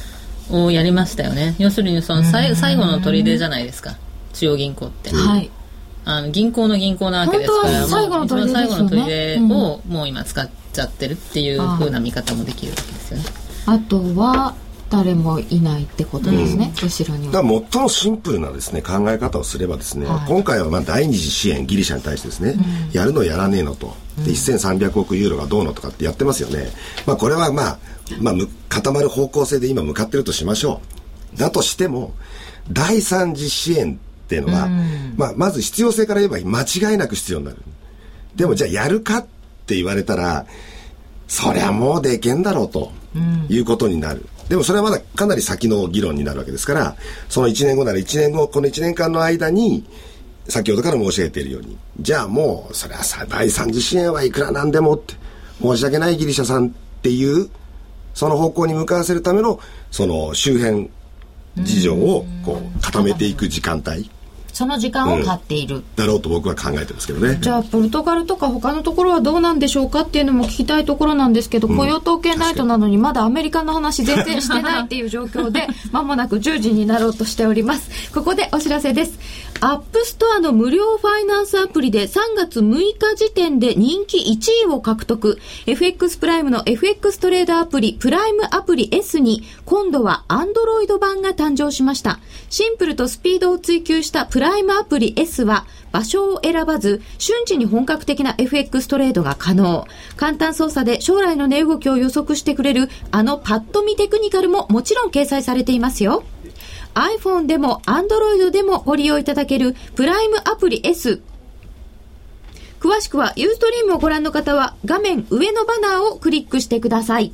C: をやりましたよね。要するにその最最後の砦じゃないですか。中央銀行って。はい。あの銀行の銀行なわけですから、
A: 最後の砦、ね、
C: 最後の砦をもう今使っちゃってるっていうふうな見方もできるわけですよね。
A: あとは誰もいないってことですね、うん、後ろには。
B: だ最もシンプルなですね考え方をすればですね、はい、今回はまあ第二次支援ギリシャに対してですね、うん、やるのやらねえのと、で1300億ユーロがどうのとかってやってますよね。まあこれはまあまあ固まる方向性で今向かってるとしましょう。だとしても第三次支援っていうのは、うん、まあまず必要性から言えば間違いなく必要になる。でもじゃあやるかって言われたらそりゃもうでけんだろうということになる。でもそれはまだかなり先の議論になるわけですから、その1年後なら1年後、この1年間の間に、先ほどから申し上げているように、じゃあもう、それはさ、第三次支援はいくらなんでもって、申し訳ないギリシャさんっていう、その方向に向かわせるための、その周辺事情をこう固めていく時間帯。
A: その時間を買っている、うん、
B: だろうと僕は考えてますけどね。
A: じゃあポルトガルとか他のところはどうなんでしょうかっていうのも聞きたいところなんですけど、うん、雇用統計ナイトなのにまだアメリカの話全然してないっていう状況でまもなく10時になろうとしております。ここでお知らせです。 App Store の無料ファイナンスアプリで3月6日時点で人気1位を獲得。FX プライムの FX トレーダーアプリプライムアプリ S に今度は Android 版が誕生しました。シンプルとスピードを追求したプライムアプリ S は場所を選ばず瞬時に本格的な FX トレードが可能。簡単操作で将来の値動きを予測してくれるあのパッと見テクニカルももちろん掲載されていますよ。iPhone でも Android でもご利用いただけるプライムアプリ S 詳しくはユーストリームをご覧の方は画面上のバナーをクリックしてください。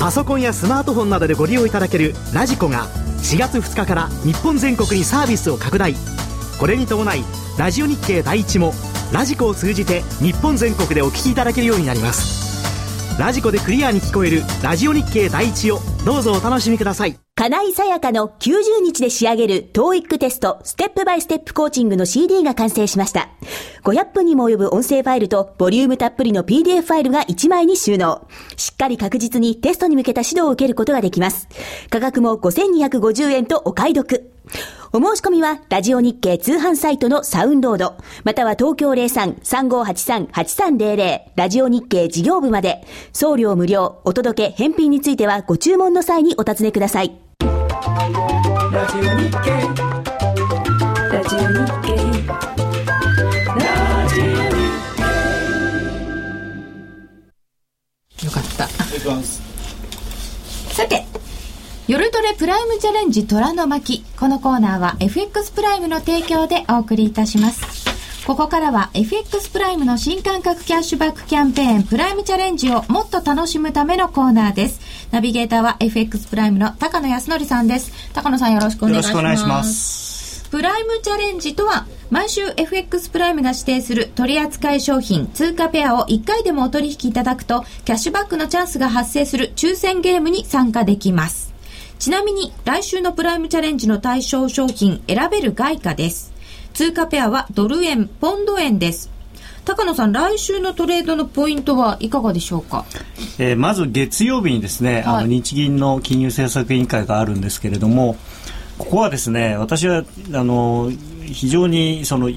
D: パソコンやスマートフォンなどでご利用いただけるラジコが4月2日から日本全国にサービスを拡大。これに伴いラジオ日経第一もラジコを通じて日本全国でお聴きいただけるようになります。ラジコでクリアに聞こえるラジオ日経第一をどうぞお楽しみください。
E: 金井さやかの90日で仕上げる TOEIC テストステップバイステップコーチングの CD が完成しました。500分にも及ぶ音声ファイルとボリュームたっぷりの PDF ファイルが1枚に収納。しっかり確実にテストに向けた指導を受けることができます。価格も5250円とお買い得。お申し込みは、ラジオ日経通販サイトのサウンロード、または東京03-3583-8300、ラジオ日経事業部まで、送料無料、お届け、返品についてはご注文の際にお尋ねください。ラジオ日経ラジオ日経。
A: ラジオよかった。さて夜トレプライムチャレンジ虎の巻このコーナーは FX プライムの提供でお送りいたしますここからは FX プライムの新感覚キャッシュバックキャンペーンプライムチャレンジをもっと楽しむためのコーナーです。ナビゲーターは FX プライムの高野康則さんです。高野さんよろしくお願いします。よろしくお願いします。プライムチャレンジとは、毎週 FX プライムが指定する取扱い商品、通貨ペアを1回でもお取引いただくと、キャッシュバックのチャンスが発生する抽選ゲームに参加できます。ちなみに、来週のプライムチャレンジの対象商品、選べる外貨です。通貨ペアはドル円、ポンド円です。高野さん、来週のトレードのポイントはいかがでしょうか、
F: えー、まず月曜日にですね、はい、あの日銀の金融政策委員会があるんですけれども、ここはですね、私はあの非常にその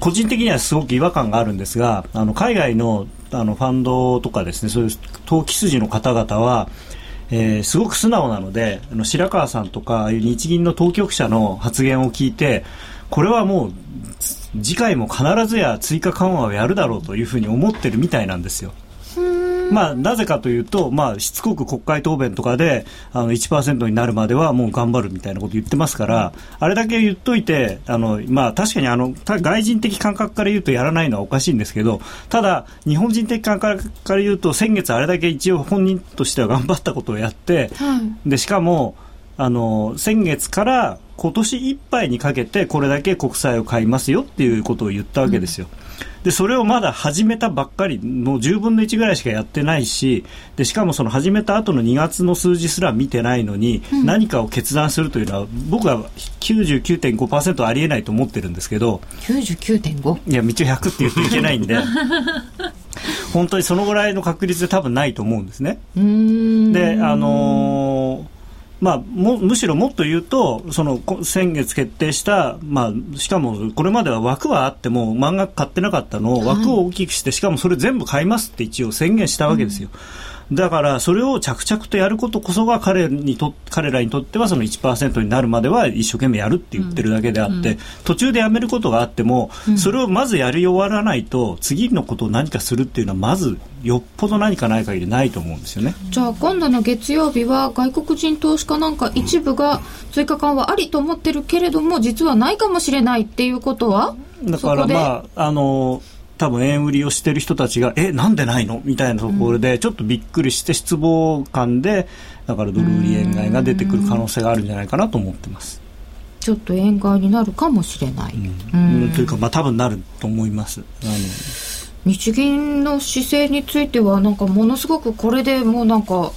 F: 個人的にはすごく違和感があるんですが、あの海外のあのファンドとかですね、そういう投機筋の方々は、えー、すごく素直なので、あの白川さんとか、日銀の当局者の発言を聞いて、これはもう次回も必ずや追加緩和をやるだろうというふうに思ってるみたいなんですよ。まあ、なぜかというと、まあ、しつこく国会答弁とかであの1%になるまではもう頑張るみたいなこと言ってますから、あれだけ言っといてあの、まあ、確かにあの外人的感覚から言うとやらないのはおかしいんですけどただ、日本人的感覚から言うと先月あれだけ一応本人としては頑張ったことをやって、でしかもあの先月から今年いっぱいにかけてこれだけ国債を買いますよっていうことを言ったわけですよ。でそれをまだ始めたばっかりの10分の1ぐらいしかやってないしでしかもその始めた後の2月の数字すら見てないのに、うん、何かを決断するというのは僕は99.5%ありえないと思ってるんですけど
A: 99.5?
F: いや道100って言うといけないんで 本当にそのぐらいの確率で多分ないと思うんですね。であのーまあ、もむしろもっと言うとその先月決定した、まあ、しかもこれまでは枠はあっても漫画買ってなかったのを枠を大きくして、しかもそれ全部買いますって一応宣言したわけですよ。だからそれを着々とやることこそが彼にと彼らにとってはその1%になるまでは一生懸命やるって言ってるだけであって、うん、途中でやめることがあっても、うん、それをまずやり終わらないと次のことを何かするっていうのはまずよっぽど何かない限りないと思うんですよね。
A: じゃあ今度の月曜日は外国人投資家なんか一部が追加緩和ありと思ってるけれども実はないかもしれないっていうことは？
F: だからまああの多分円売りをしてる人たちがえなんでないの？みたいなところでちょっとびっくりして失望感でだからドル売り円買いが出てくる可能性があるんじゃないかなと思ってます。
A: ちょっと円買いになるかもしれない。
F: うん、というか、まあ、多分なると思います。あの
A: 日銀の姿勢についてはなんかものすごくこれでもうなんか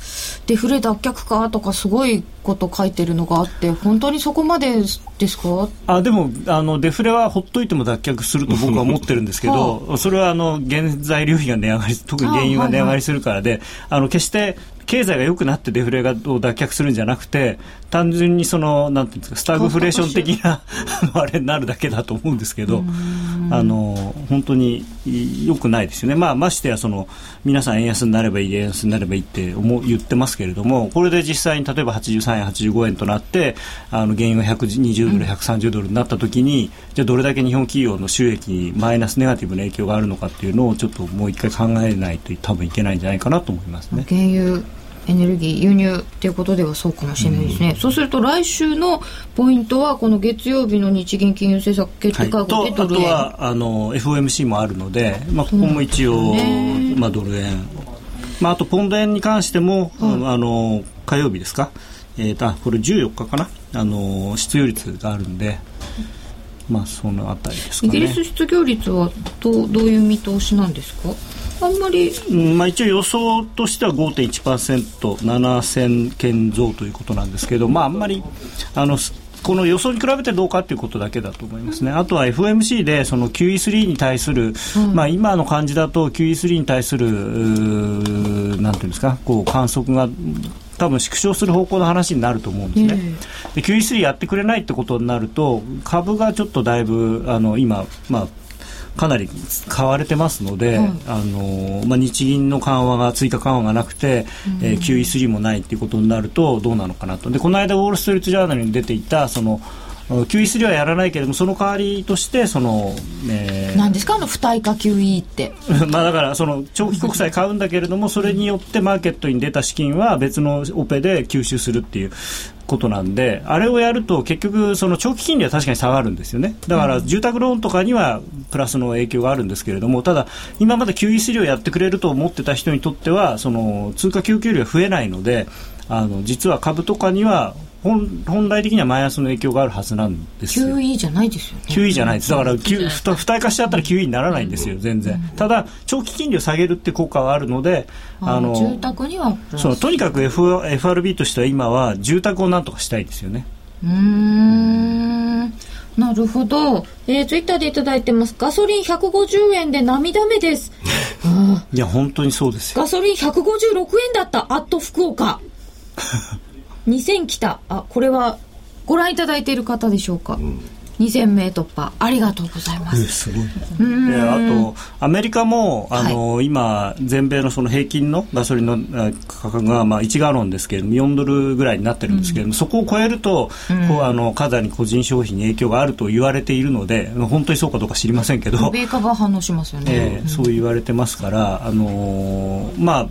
A: デフレ脱却かとかすごいこと書いてるのがあって本当にそこまでですか？
F: あでもあのデフレはほっといても脱却すると僕は思ってるんですけど、はあ、それはあの原材料費が値上がり 特に原油が値上がりするからで、あの決して経済が良くなってデフレがを脱却するんじゃなくて単純にそのなんていうんですかスタグフレーション的な あれになるだけだと思うんですけどあの本当に良くないですよね、まあ、ましてやその皆さん円安になればいい円安になればいいって思言ってますけれどもこれで実際に例えば83円85円となってあの原油が120ドル、130ドルになった時にじゃあどれだけ日本企業の収益にマイナスネガティブな影響があるのかっていうのをちょっともう一回考えないと多分いけないんじゃないかなと思いますね。
A: 原油エネルギー輸入っていうことではそうかもしれないですね、うん、そうすると来週のポイントはこの月曜日の日銀金融政策決定会合でドル円、
F: はい、あとはあの FOMC もあるので、まあ、ここも一応、ね、まあ、ドル円、まあ、あとポンド円に関しても、うん、あの火曜日ですか、えーと、これ14日かな？あの失業率があるんでまあそのあたりですか、ね、
A: イギリス失業率はどうどういう見通しなんですか？あんまり、
F: うんまあ、一応予想としては 5.1%7000 件増ということなんですけど、まあ、あんまりあのこの予想に比べてどうかということだけだと思いますね。あとは FMC でその QE3 に対する、うん、まあ今の感じだと QE3 に対するなんていうんですか、こう観測が多分縮小する方向の話になると思うんですね。で QE3 やってくれないってことになると株がちょっとだいぶあの今まあかなり買われてますので、あのまあ、日銀の緩和が追加緩和がなくて、うん、えー、QE3 もないということになるとどうなのかなと。でこの間ウォール・ストリート・ジャーナルに出ていたその QE3 はやらないけれどもその代わりとしてその、
A: えー、何ですか？あの付帯化 QE って
F: まあだからその長期国債買うんだけれどもそれによってマーケットに出た資金は別のオペで吸収するっていうことなんで、あれをやると結局、その長期金利は確かに下がるんですよね。だから住宅ローンとかにはプラスの影響があるんですけれども、ただ、今まで QE3 をやってくれると思ってた人にとっては、その通貨供給量が増えないので、あの実は株とかには本本来的にはマイナスの影響があるはずなんですよ。
A: QE じゃないですよね。
F: QE じゃないです。だから付帯化しちゃったら QE にならないんですよ全然、ただ長期金利を下げるって効果はあるので
A: あの住宅には。
F: そうとにかく、F、FRB としては今は住宅をなんとかしたいですよね。
A: うん。なるほど、えー、ツイッターでいただいてます。ガソリン150円で涙目です。
F: いや本当にそうですよ。
A: ガソリン156円だった。アット福岡 2000来たあこれはご覧いただいている方でしょうか、うん2000名突破ありがとうございます。
F: すごい。であとアメリカもあの、はい、今全米のその平均のガソリンの価格がまあ1ガロンですけれども4ドルぐらいになってるんですけれども、うん、そこを超えると、うん、こうあのかなり個人消費に影響があると言われているので本当にそうかどうか知りませんけど。
A: 米株は反応しますよね。
F: えー、そう言われてますからあのー、まあ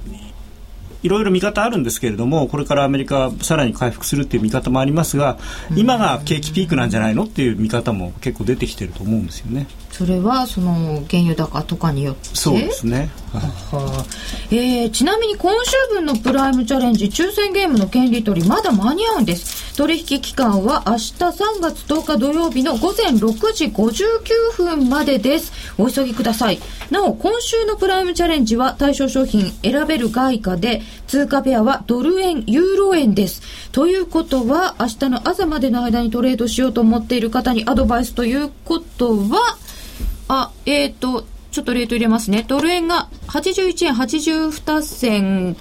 F: いろいろ見方あるんですけれどもこれからアメリカさらに回復するっていう見方もありますが今が景気ピークなんじゃないのっていう見方も結構出てきてると思うんですよね。
A: それはその原油高とかによって？
F: そうですね、は
A: えー、ちなみに今週分のプライムチャレンジ抽選ゲームの権利取りまだ間に合うんです。取引期間は明日3月10日土曜日の午前6時59分までです。お急ぎください。なお今週のプライムチャレンジは対象商品選べる外貨で通貨ペアはドル円ユーロ円です。ということは明日の朝までの間にトレードしようと思っている方にアドバイスということはあ、えっ、ー、と、ちょっとレート入れますね。ドル円が81円82銭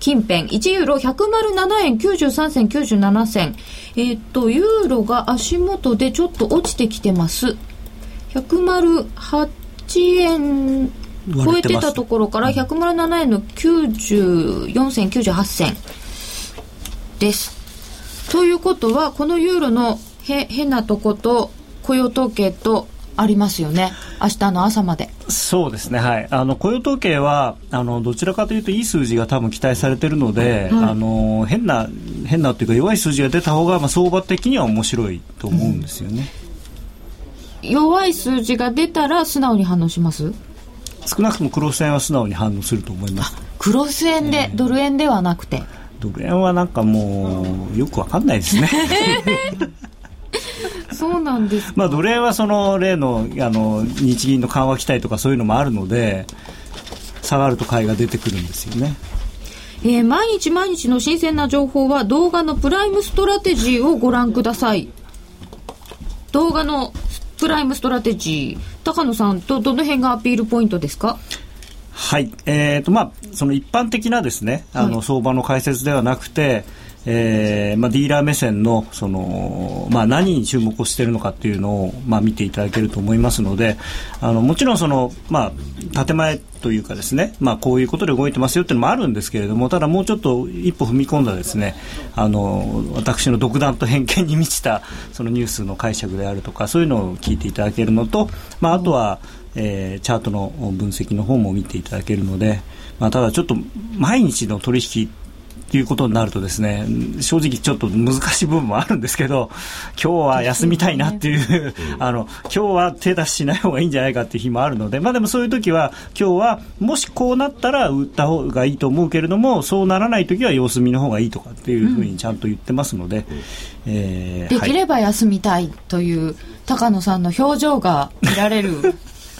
A: 近辺、1ユーロ107円93銭97銭。えっ、ー、と、ユーロが足元でちょっと落ちてきてます。108円超えてたところから107円の94銭98銭です。ということはこのユーロのへ変なとこと雇用統計とありますよね。明日の朝まで。
F: そうですね。はい。あの雇用統計はあのどちらかというといい数字が多分期待されているので、あの変な変なというか弱い数字が出た方がまあ相場的には面白いと思うんですよね、
A: うん、弱い数字が出たら素直に反応します？
F: 少なくともクロス円は素直に反応すると思います。
A: クロス円で、えー、ドル円ではなくて。
F: ドル円はなんかもうよくわかんないですね
A: そうなんです
F: まあ、ドル円はその例のあの日銀の緩和期待とかそういうのもあるので下がると買いが出てくるんですよね。
A: えー、毎日毎日の新鮮な情報は動画のプライムストラテジーをご覧ください。動画のプライムストラテジー、高野さんとどの辺がアピールポイントですか？
F: はい。えっ、ー、と、まあ、その一般的なですね、あの、相場の解説ではなくて、えーまあ、ディーラー目線のその、まあ、何に注目をしているのかっていうのを、まあ、見ていただけると思いますのであのもちろんその、まあ、建前というかですね、まあ、こういうことで動いてますよっていうのもあるんですけれどもただもうちょっと一歩踏み込んだですねあの私の独断と偏見に満ちたそのニュースの解釈であるとかそういうのを聞いていただけるのと、まあ、あとは、えー、チャートの分析の方も見ていただけるので、まあ、ただちょっと毎日の取引いうことになるとですね正直ちょっと難しい部分もあるんですけど今日は休みたいなっていうあの今日は手出ししない方がいいんじゃないかっていう日もあるのでまあでもそういう時は今日はもしこうなったら売った方がいいと思うけれどもそうならない時は様子見の方がいいとかっていうふうにちゃんと言ってますので、うん、
A: えー、できれば休みたいという高野さんの表情が見られる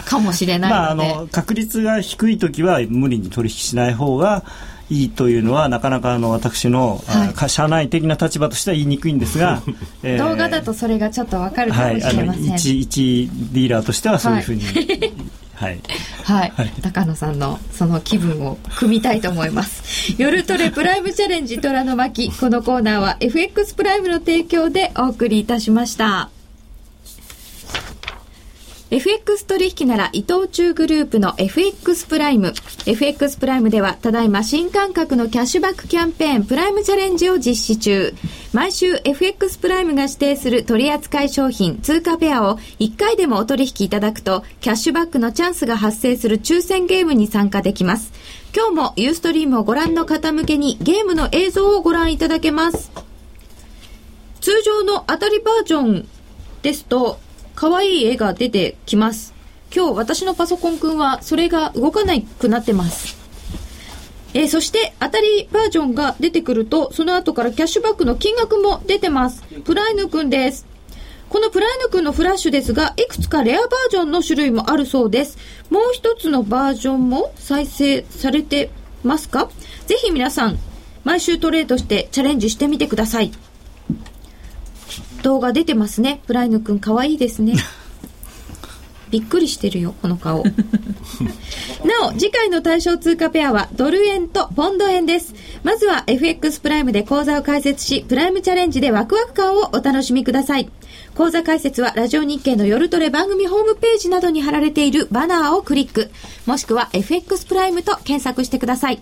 A: かもしれないので、まあ、あの
F: 確率が低い時は無理に取引しない方がいいというのはなかなかあの私の、はい、社内的な立場としては言いにくいんですが、
A: えー、動画だとそれがちょっとわかるかもしれません、はい、
F: 一一ディーラーとしてはそういうふうに、はい、
A: はい、はい、高野さんのその気分を組みたいと思います。夜トレプライムチャレンジ虎の巻。このコーナーは FX プライムの提供でお送りいたしました。FX 取引なら伊藤忠グループの FX プライム。FX プライムではただいま新感覚のキャッシュバックキャンペーンプライムチャレンジを実施中。毎週 FX プライムが指定する取扱い商品通貨ペアを1回でもお取引いただくとキャッシュバックのチャンスが発生する抽選ゲームに参加できます。今日もユーストリームをご覧の方向けにゲームの映像をご覧いただけます。通常の当たりバージョンですと可愛い絵が出てきます。今日私のパソコンくんはそれが動かなくなってます。えー、そして当たりバージョンが出てくると、その後からキャッシュバックの金額も出てます。プライヌくんです。このプライヌくんのフラッシュですが、いくつかレアバージョンの種類もあるそうです。もう一つのバージョンも再生されてますか？ぜひ皆さん、毎週トレードしてチャレンジしてみてください。動画出てますね。プライヌくん可愛いですね。びっくりしてるよ、この顔。なお、次回の対象通貨ペアはドル円とポンド円です。まずは FX プライムで講座を開設し、プライムチャレンジでワクワク感をお楽しみください。講座解説はラジオ日経の夜トレ番組ホームページなどに貼られているバナーをクリック、もしくは FX プライムと検索してください。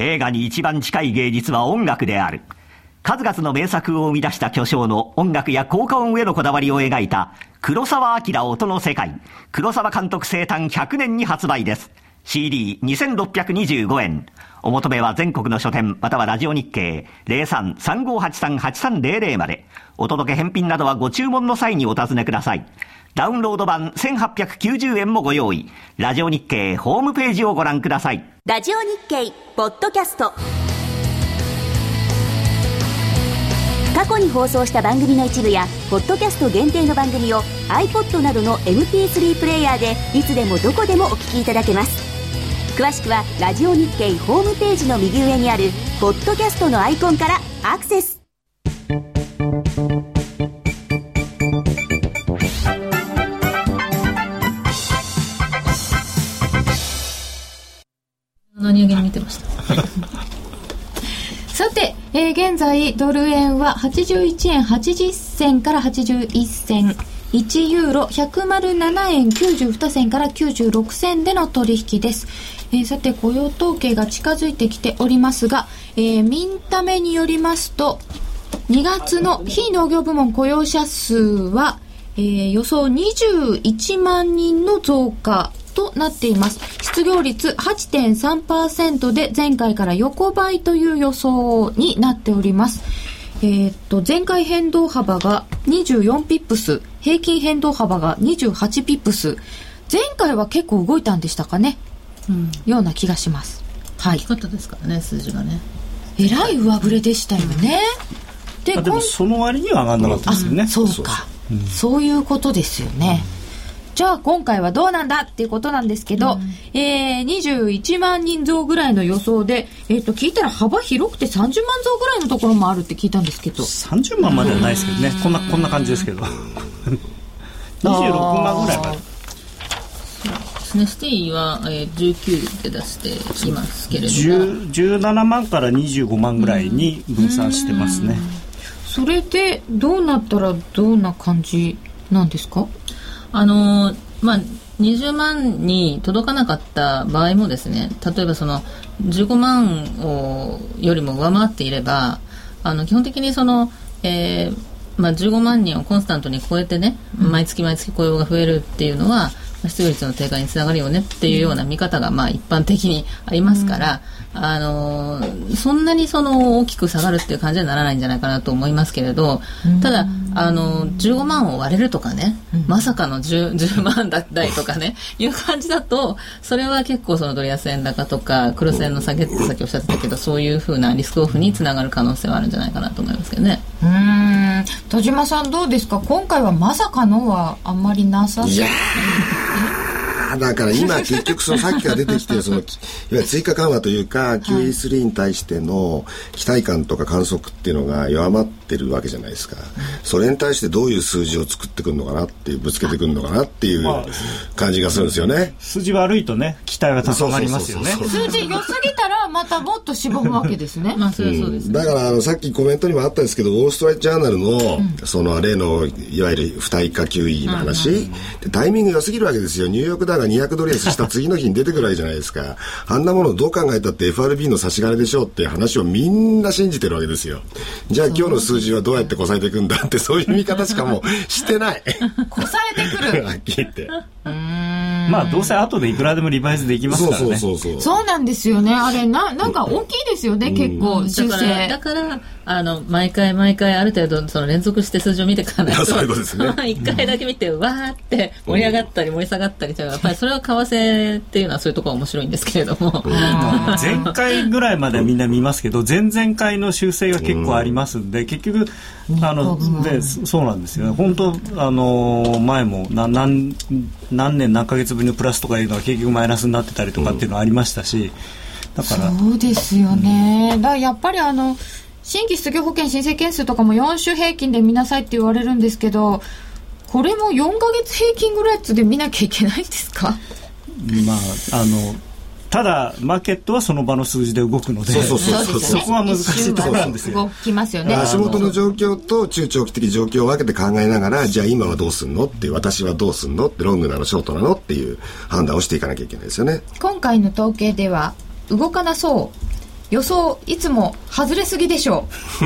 G: 映画に一番近い芸術は音楽である。数々の名作を生み出した巨匠の音楽や効果音へのこだわりを描いた黒沢明音の世界黒沢監督生誕100年に発売です。CD2625 円。お求めは全国の書店またはラジオ日経03-3583-8300まで。お届け返品などはご注文の際にお尋ねください。ダウンロード版1890円もご用意。ラジオ日経ホームページをご覧ください。
E: ラジオ日経ポッドキャスト。過去に放送した番組の一部やポッドキャスト限定の番組を iPod などの MP3 プレイヤーでいつでもどこでもお聞きいただけます詳しくはラジオ日経ホームページの右上にあるポッドキャストのアイコンからアクセス
A: ー、現在ドル円は81円80銭から81銭1ユーロ107円92銭から96銭での取引です。えー、さて、雇用統計が近づいてきておりますが、えー、ミンタメによりますと、2月の非農業部門雇用者数は、えー、予想21万人の増加となっています。失業率8.3%で前回から横ばいという予想になっております。えー、っと、前回変動幅が24ピップス、平均変動幅が28ピップス。前回は結構動いたんでしたかね。うん、ような気がします。
C: はい。大きかったですからね、数字がね。
A: えらい上振れでしたよね。
F: ででもその割には上がんなかったですよね。
A: そうか、うん、そういうことですよね。うんじゃあ今回はどうなんだっていうことなんですけど、うん、えー、21万人増ぐらいの予想で、えっ、ー、と、聞いたら幅広くて30万増ぐらいのところもあるって聞いたんですけど。
F: 30万まではないですけどね。こんな、こんな感じですけど。26万ぐらいまで。
C: ですね、ステイは、えー、19で出していますけれども
F: 17万から25万ぐらいに分散してますね
A: それでどうなったらどんな感じなんですか？
C: あのまあ20万に届かなかった場合もですね例えばその15万をよりも上回っていればあの基本的にその、えーまあ、15万人をコンスタントに超えてね、毎月毎月雇用が増えるっていうのは、失業率の低下につながるよねっていうような見方がまあ一般的にありますから、うん、あのそんなにその大きく下がるっていう感じにはならないんじゃないかなと思いますけれど、ただあの15万を割れるとかね、うん、まさかの 10, 10万だったりとかねいう感じだとそれは結構そのドル安円高とか黒線の下げってさっきおっしゃってたけどそういうふうなリスクオフにつながる可能性はあるんじゃないかなと思いますけどね。
A: うん。田島さんどうですか？今回はまさかのはあんまりなさそう。
B: だから今結局そのさっきから出てきてるその いわゆる追加緩和というか QE3 に対しての期待感とか観測っていうのが弱まってるわけじゃないですか、それに対してどういう数字を作ってくるのかなっていうぶつけてくるのかなっていう感じがするんですよね、
F: 数字悪いとね期待は高まりますよね。
A: 数字良すぎたらまたもっとしぼむわけですね。まあそ
C: れそうです、ね、
B: だからあのさっきコメントにもあったんですけどウォール・ストライト・ジャーナルの、うん、その例のいわゆる不対価 QE の話、タイミング良すぎるわけですよ。ニューヨークダウが200ドル安した次の日に出てくるわけじゃないですか。あんなものどう考えたって FRB の差し金でしょうって話をみんな信じてるわけですよ。じゃあ今日の数字はどうやってこさえていくんだってそういう見方しかもうしてない。
A: こさえてくる。
B: はっきり言って。
F: まあどうせ後でいくらでもリバイスできますからね。
B: そうそうそう
A: そう。なんですよね。あれな、なんか大きいですよね、結構修正。
C: だから、あの、毎回毎回ある程度その連続して数字を見ていかないと。
B: そういうことですね。
C: 一回だけ見て、わーって盛り上がったり盛り下がったりやっぱりそれは為替っていうのはそういうところが面白いんですけれども。
F: 前回ぐらいまでみんな見ますけど、前々回の修正が結構ありますんで、結局、あの、で、そうなんですよね。本当、あの、前も何、何年何ヶ月ぶりのプラスとかいうのは結局マイナスになってたりとかっていうのはありましたし、
A: だからそうですよね、うん、だからやっぱりあの新規失業保険申請件数とかも4週平均で見なさいって言われるんですけどこれも4か月平均ぐらいで見なきゃいけないんですか？
F: まああのただマーケットはその場の数字で動くので
B: そうそうそう
F: そこは難しいところなんですよ。動
A: きますよね
B: 足元の状況と中長期的状況を分けて考えながらじゃあ今はどうすんのって私はどうすんのってロングなのショートなのっていう判断をしていかなきゃいけないですよね。
A: 今回の統計では動かなそう。予想いつも外れすぎでしょう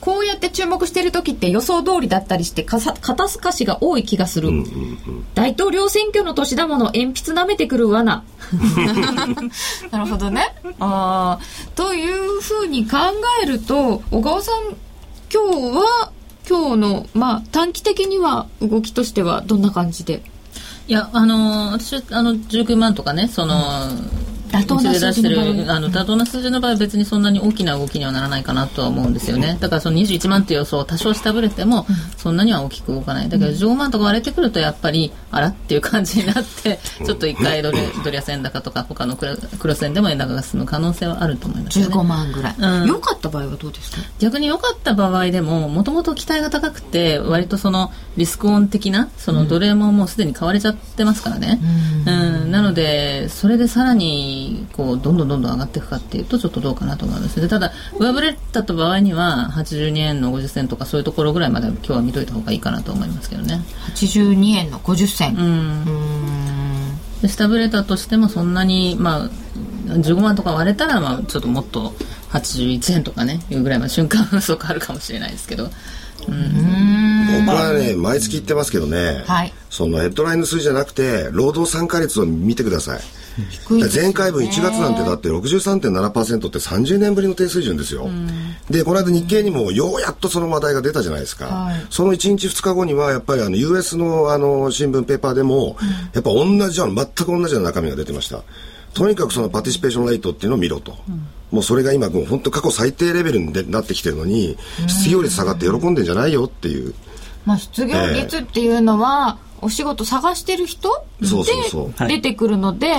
A: こうやって注目してる時って予想通りだったりして肩透かしが多い気がする、大統領選挙の年だもの鉛筆舐めてくる罠。なるほどね。あというふうに考えると小川さん今日は今日の、まあ、短期的には動きとしてはどんな感じで？
C: いやあの私あの19万とかねその、うん
A: 妥当な数字の場合。
C: あの妥当な数字の場合は別にそんなに大きな動きにはならないかなとは思うんですよね。だからその21万っていう予想を多少下振れてもそんなには大きく動かない。だけど15万とか割れてくるとやっぱりあらっていう感じになってちょっと一回ドルドル安円高とか他のクロス円でも円高が進む可能性はあると思いますね。
A: 15万ぐらい、うん、良かった場合はどうですか？
C: 逆に良かった場合でももともと期待が高くて割とそのリスクオン的なそのドル円ももうすでに買われちゃってますからね、うん、うん、なのでそれでさらにこうどんどんどんどん上がっていくかっていうとちょっとどうかなと思いますでただ上振れたと場合には82円の50銭とかそういうところぐらいまで今日は見といた方がいいかなと思いますけどね。
A: 82円の50銭。うん。
C: で下振れたとしてもそんなにまあ15万とか割れたらまあちょっともっと81円とかねいうぐらいまで瞬間風速あるかもしれないですけど。
B: 僕はね、毎月言ってますけどね、はい、そのヘッドラインの数字じゃなくて、労働参加率を見てください。い前回分1月なんてだって63.7%って30年ぶりの低水準ですよ。で、この間日経にもようやっとその話題が出たじゃないですか。はい、その1日2日後にはやっぱりあの US のあの新聞ペーパーでも、やっぱ同じじゃん、全く同じような中身が出てました。とにかくそのパティシペーションライトっていうのを見ろと。うんもうそれが今もう本当過去最低レベルになってきてるのに失業率下がって喜んでんじゃないよっていう。
A: まあ、失業率っていうのは、お仕事探してる人で出てくるので、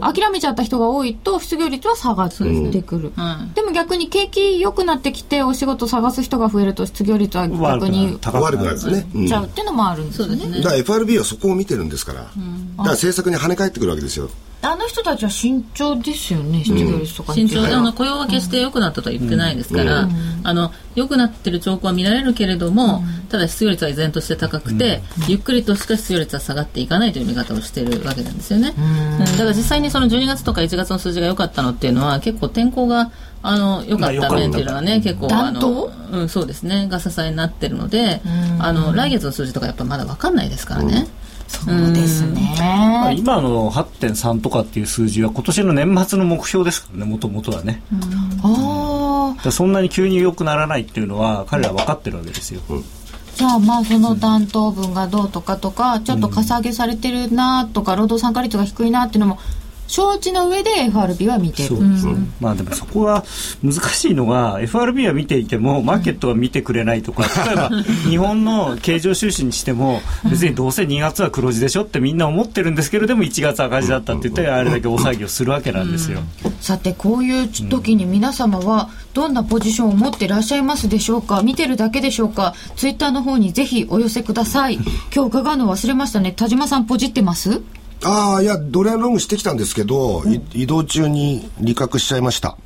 A: 諦めちゃった人が多いと失業率は下がってくる、うん、でも逆に景気良くなってきてお仕事探す人が増えると失業率は逆に
B: 悪くなる。ですね、
A: ちゃうっていうのもあるんですよね、
B: だから FRB はそこを見てるんですから、だから政策に跳ね返ってくるわけですよ。
A: あの人たちは慎重ですよね、失業率とか、う
C: ん、慎重。で、あの雇用は決して良くなったとは言ってないですから、うん、あの良くなってる兆候は見られるけれども、うん、ただ失業率は依然として高くて、ゆっくりとしか失業率は下がっていかないという見方をしているわけなんですよね。だから実際にその12月とか1月の数字が良かったのっていうのは、結構天候があの良かった面っていうのはね、結構あの、うん、そうですね、が支えになってるので、あの来月の数字とかやっぱまだ分かんないですからね。
A: そうですね、
F: まあ、今の8.3とかっていう数字は今年の年末の目標ですからね。もともとはね、ああそんなに急に良くならないっていうのは彼ら分かってるわけですよ、うん
A: じゃあまあその担当分がどうとかとか、ちょっとかさ上げされてるなとか、労働参加率が低いなっていうのも承知の上で FRB は見てる、う
F: ん、まあでもそこは難しいのが FRB は見ていてもマーケットは見てくれないとか 例えば日本の経常収支にしても別にどうせ2月は黒字でしょってみんな思ってるんですけれども1月赤字だったって言ってあれだけ大騒ぎをするわけなんですよ、
A: うん、さてこういう時に皆様はどんなポジションを持っていらっしゃいますでしょうか？見てるだけでしょうか？ツイッターの方にぜひお寄せください。今日伺うの忘れましたね。田島さんポジってます？
B: ああいやドル円ロングしてきたんですけど、うん、移動中に利確しちゃいました。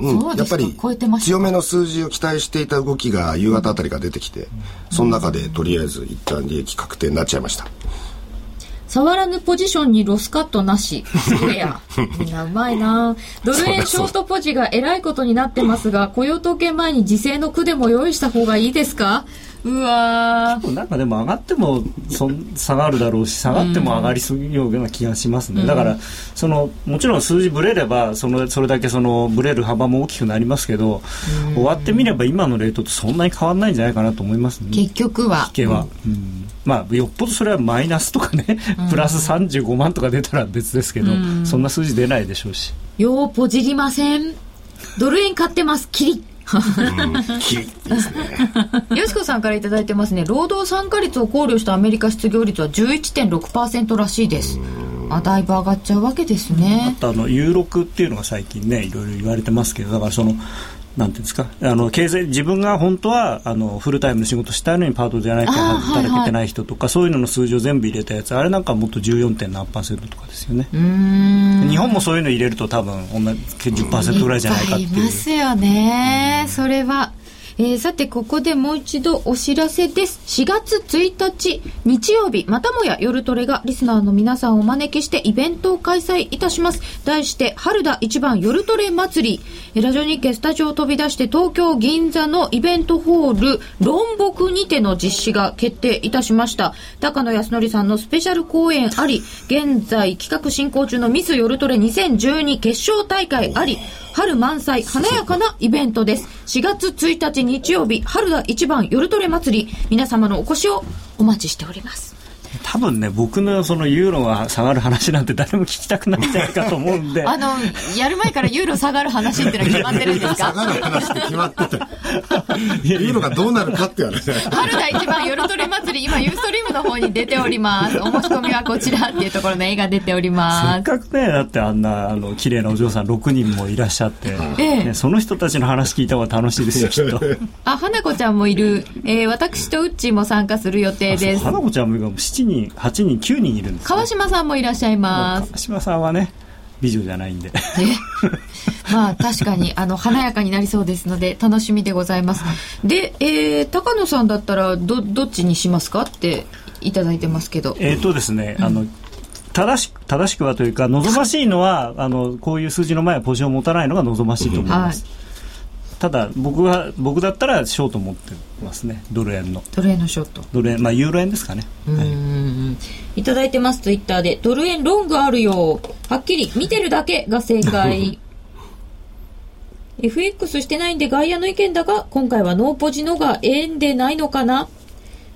A: うん、やっぱり
B: 強めの数字を期待していた動きが夕方あたりが出てきて、その中でとりあえず一旦利益確定になっちゃいました。
A: 触らぬポジションにロスカットなし。そや。みんなうまいな。ドル円ショートポジがえらいことになってますが、雇用統計前に時勢の句でも用意した方がいいですか？うわ
F: なんかでも上がってもそ下がるだろうし下がっても上がりすぎるような気がしますね、うん、だからそのもちろん数字ぶれればそのそれだけそのぶれる幅も大きくなりますけど、うん、終わってみれば今のレートとそんなに変わらないんじゃないかなと思いますね。
A: 結局は。
F: 引けは、うん、まあよっぽどそれはマイナスとかねプラス35万とか出たら別ですけど、そんな数字出ないでしょうし。
A: ようぽじりません。ドル円買ってます。キリ
B: キリです
A: ね。よしこさんから頂いてますね。労働参加率を考慮したアメリカ失業率は11.6%らしいです。あだいぶ上がっちゃうわけですね。
F: あとあの、有録っていうのが最近ね、いろいろ言われてますけど、だからその、なんていうんですかあの経済自分が本当はあのフルタイムの仕事したいのにパートじゃないと働けてない人とか、はいはい、そういうのの数字を全部入れたやつあれなんかもっと 14. 何パーセントとかですよね日本もそういうの入れると多分同じ10%ぐらいじゃないかっていう。い
A: ますよね、それはえー、さて、ここでもう一度お知らせです。4月1日、日曜日、またもや夜トレがリスナーの皆さんをお招きしてイベントを開催いたします。題して、春田一番夜トレ祭り。ラジオ日経スタジオを飛び出して東京銀座のイベントホール、論木にての実施が決定いたしました。高野康則さんのスペシャル公演あり、現在企画進行中のミス夜トレ2012決勝大会あり、春満載華やかなイベントです。4月1日日曜日、春田一番夜トレ祭り、皆様のお越しをお待ちしております。
F: 多分ね僕のそのユーロが下がる話なんて誰も聞きたくないんじゃないかと思うんで。
A: あのやる前からユーロ下がる話ってのは決まってるんですか？
B: 下がる話って決まっててユーロがどうなるかっていう話
A: 春田一番夜トレ祭り今ユーストリームの方に出ております。お申し込みはこちらっていうところの絵が出ております。
F: せっかくねだってあんなあの綺麗なお嬢さん6人もいらっしゃって、ええ。ね、その人たちの話聞いた方が楽しいですよきっと。
A: あ花子ちゃんもいる、えー、私とうっちーも参加する予定です。
F: 花子ちゃんも7人8人9人いるんです、ね、
A: 川島さんもいらっしゃいます。
F: 川島さんはね美女じゃないんで。
A: まあ確かにあの華やかになりそうですので楽しみでございます。で、えー、高野さんだったらどどっちにしますか？っていただいてますけど。
F: えっ、とですね、うん、あの正し正しくはというか望ましいのはあのこういう数字の前はポジションを持たないのが望ましいと思います、はいただ僕は僕だったらショート持ってますね。ドル円の。
A: ドル円のショート。
F: ドル円まあユーロ円ですかね。うん、は
A: い、いただいてますツイッターで。ドル円ロングあるよ。はっきり。見てるだけが正解。FX してないんで外野の意見だが今回はノーポジのが円でないのかな。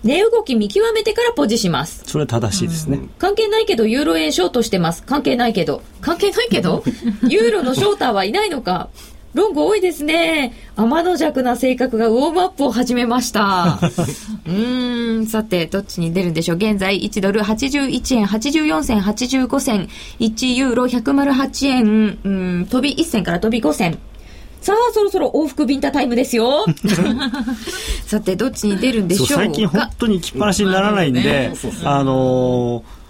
A: 値動き見極めてからポジします。
F: それは正しいですね。
A: 関係ないけど、ユーロ円ショートしてます。関係ないけど。関係ないけど ユーロのショーターはいないのかロング多いですね。天の弱な性格がウォームアップを始めました。うん、さて、どっちに出るんでしょう。現在、1ドル81円84銭85銭、1ユーロ108円、うん、飛び1銭から飛び5銭。さあ、そろそろ往復ビンタタイムですよ。さて、どっちに出るんでしょうか。
F: 最近本当に行きっぱなしにならないんで、あのー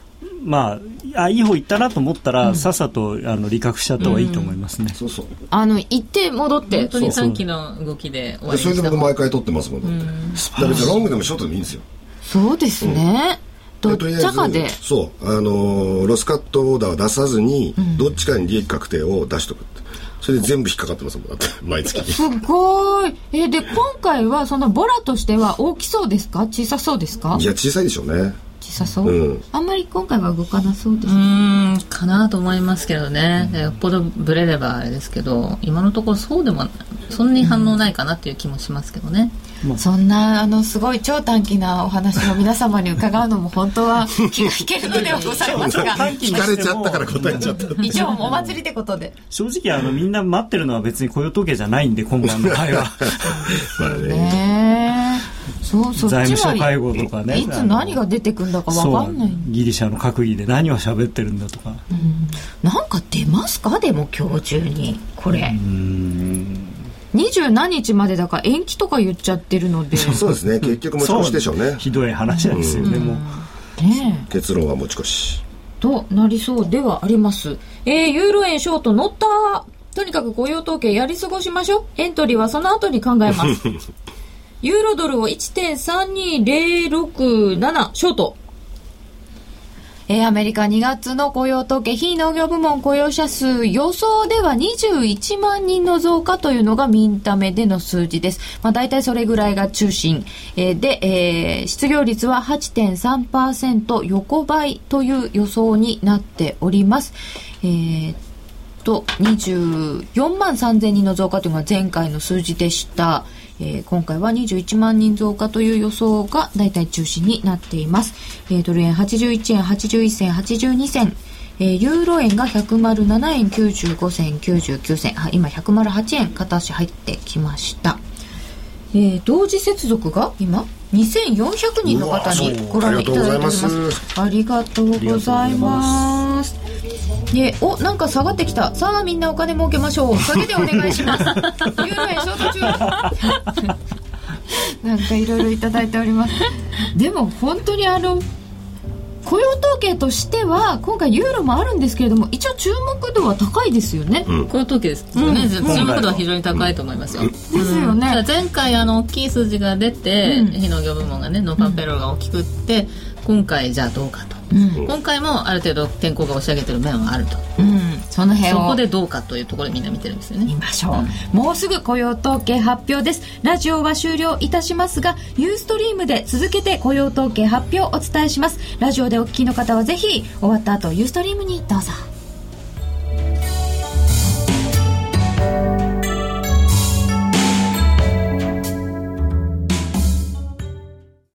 F: まあ、あいい方行ったなと思ったら、うん、さっさとあの利確しちゃった方がいいと思いますね。そうそう。
A: あの行って戻って
C: 本当に短期の動きで
B: 終わりそれで僕毎回取ってますもんだって。だ別にロングでもショートでもいいんですよ。
A: そうですね、どっちかで。
B: そう。あのロスカットオーダーを出さずに、どっちかに利益確定を出しとくって。それで全部引っかかってますもんだって 毎月。
A: すごい。えで今回はそのボラとしては大きそうですか？小さそうですか？
B: いや小さいでしょうね
A: さそう、うん、あんまり今回は動かなそうです
C: うんかなと思いますけどね、うん、よっぽどブレればあれですけど今のところそうでもそんなに反応ないかなっていう気もしますけどね、
A: うん、そんなあのすごい超短期なお話を皆様に伺うのも本当は気が引けるのではございますが。
B: 聞かれちゃったから答えちゃった。
A: 一応お祭りってことで。
F: 正直あのみんな待ってるのは別に雇用統計じゃないんで今晩の会は
B: まあね。ね
A: そうそ
F: 財務省会合とかね。
A: いつ何が出てくんだか分かんない。
F: ギリシャの閣議で何を喋ってるんだとか、
A: うん、なんか出ますか？でも今日中に。これ。二十何日までだから延期とか言っちゃってるので。
B: そうですね。結局持ち越しでしょうね。
F: ひどい話なんですよね、も
B: う、ね、結論は持ち越し。
A: となりそうではあります。えー、ユーロ円ショート乗った。とにかく雇用統計やり過ごしましょう。エントリーはその後に考えます ユーロドルを1.32067ショート。えー、アメリカ2月の雇用統計、非農業部門雇用者数、予想では21万人の増加というのがミンタメでの数字です。まあ、大体それぐらいが中心。えー、で、えー、失業率は8.3%横ばいという予想になっております。えーと24万3000人の増加というのが前回の数字でした。えー、今回は21万人増加という予想が大体中心になっています。えー、ドル円81円81銭82銭。えー、ユーロ円が107円95銭99銭。あ、今108円片足入ってきました。えー、同時接続が今2400人の方にご覧いただいております。ありがとうございます。でおなんか下がってきた。さあみんなお金儲けましょう。下げでお願いします。ユーロ円ショート中。なんかいろいろいただいております。でも本当にあの雇用統計としては今回ユーロもあるんですけれども一応注目度は高いですよね、
C: うん、雇用統計ですよね、うん、注目度は非常に高いと思いますよ、うん、
A: ですよね。
C: 前回あの大きい数字が出て、非農業部門がねノーパペロが大きくって、今回じゃあどうかと、今回もある程度天候が押し上げてる面はあると、
A: その辺
C: をそこでどうかというところでみんな見てるんですよね。
A: 見ましょう、もうすぐ雇用統計発表です。ラジオは終了いたしますがユーストリームで続けて雇用統計発表をお伝えします。ラジオでお聞きの方はぜひ終わった後ユーストリームにどうぞ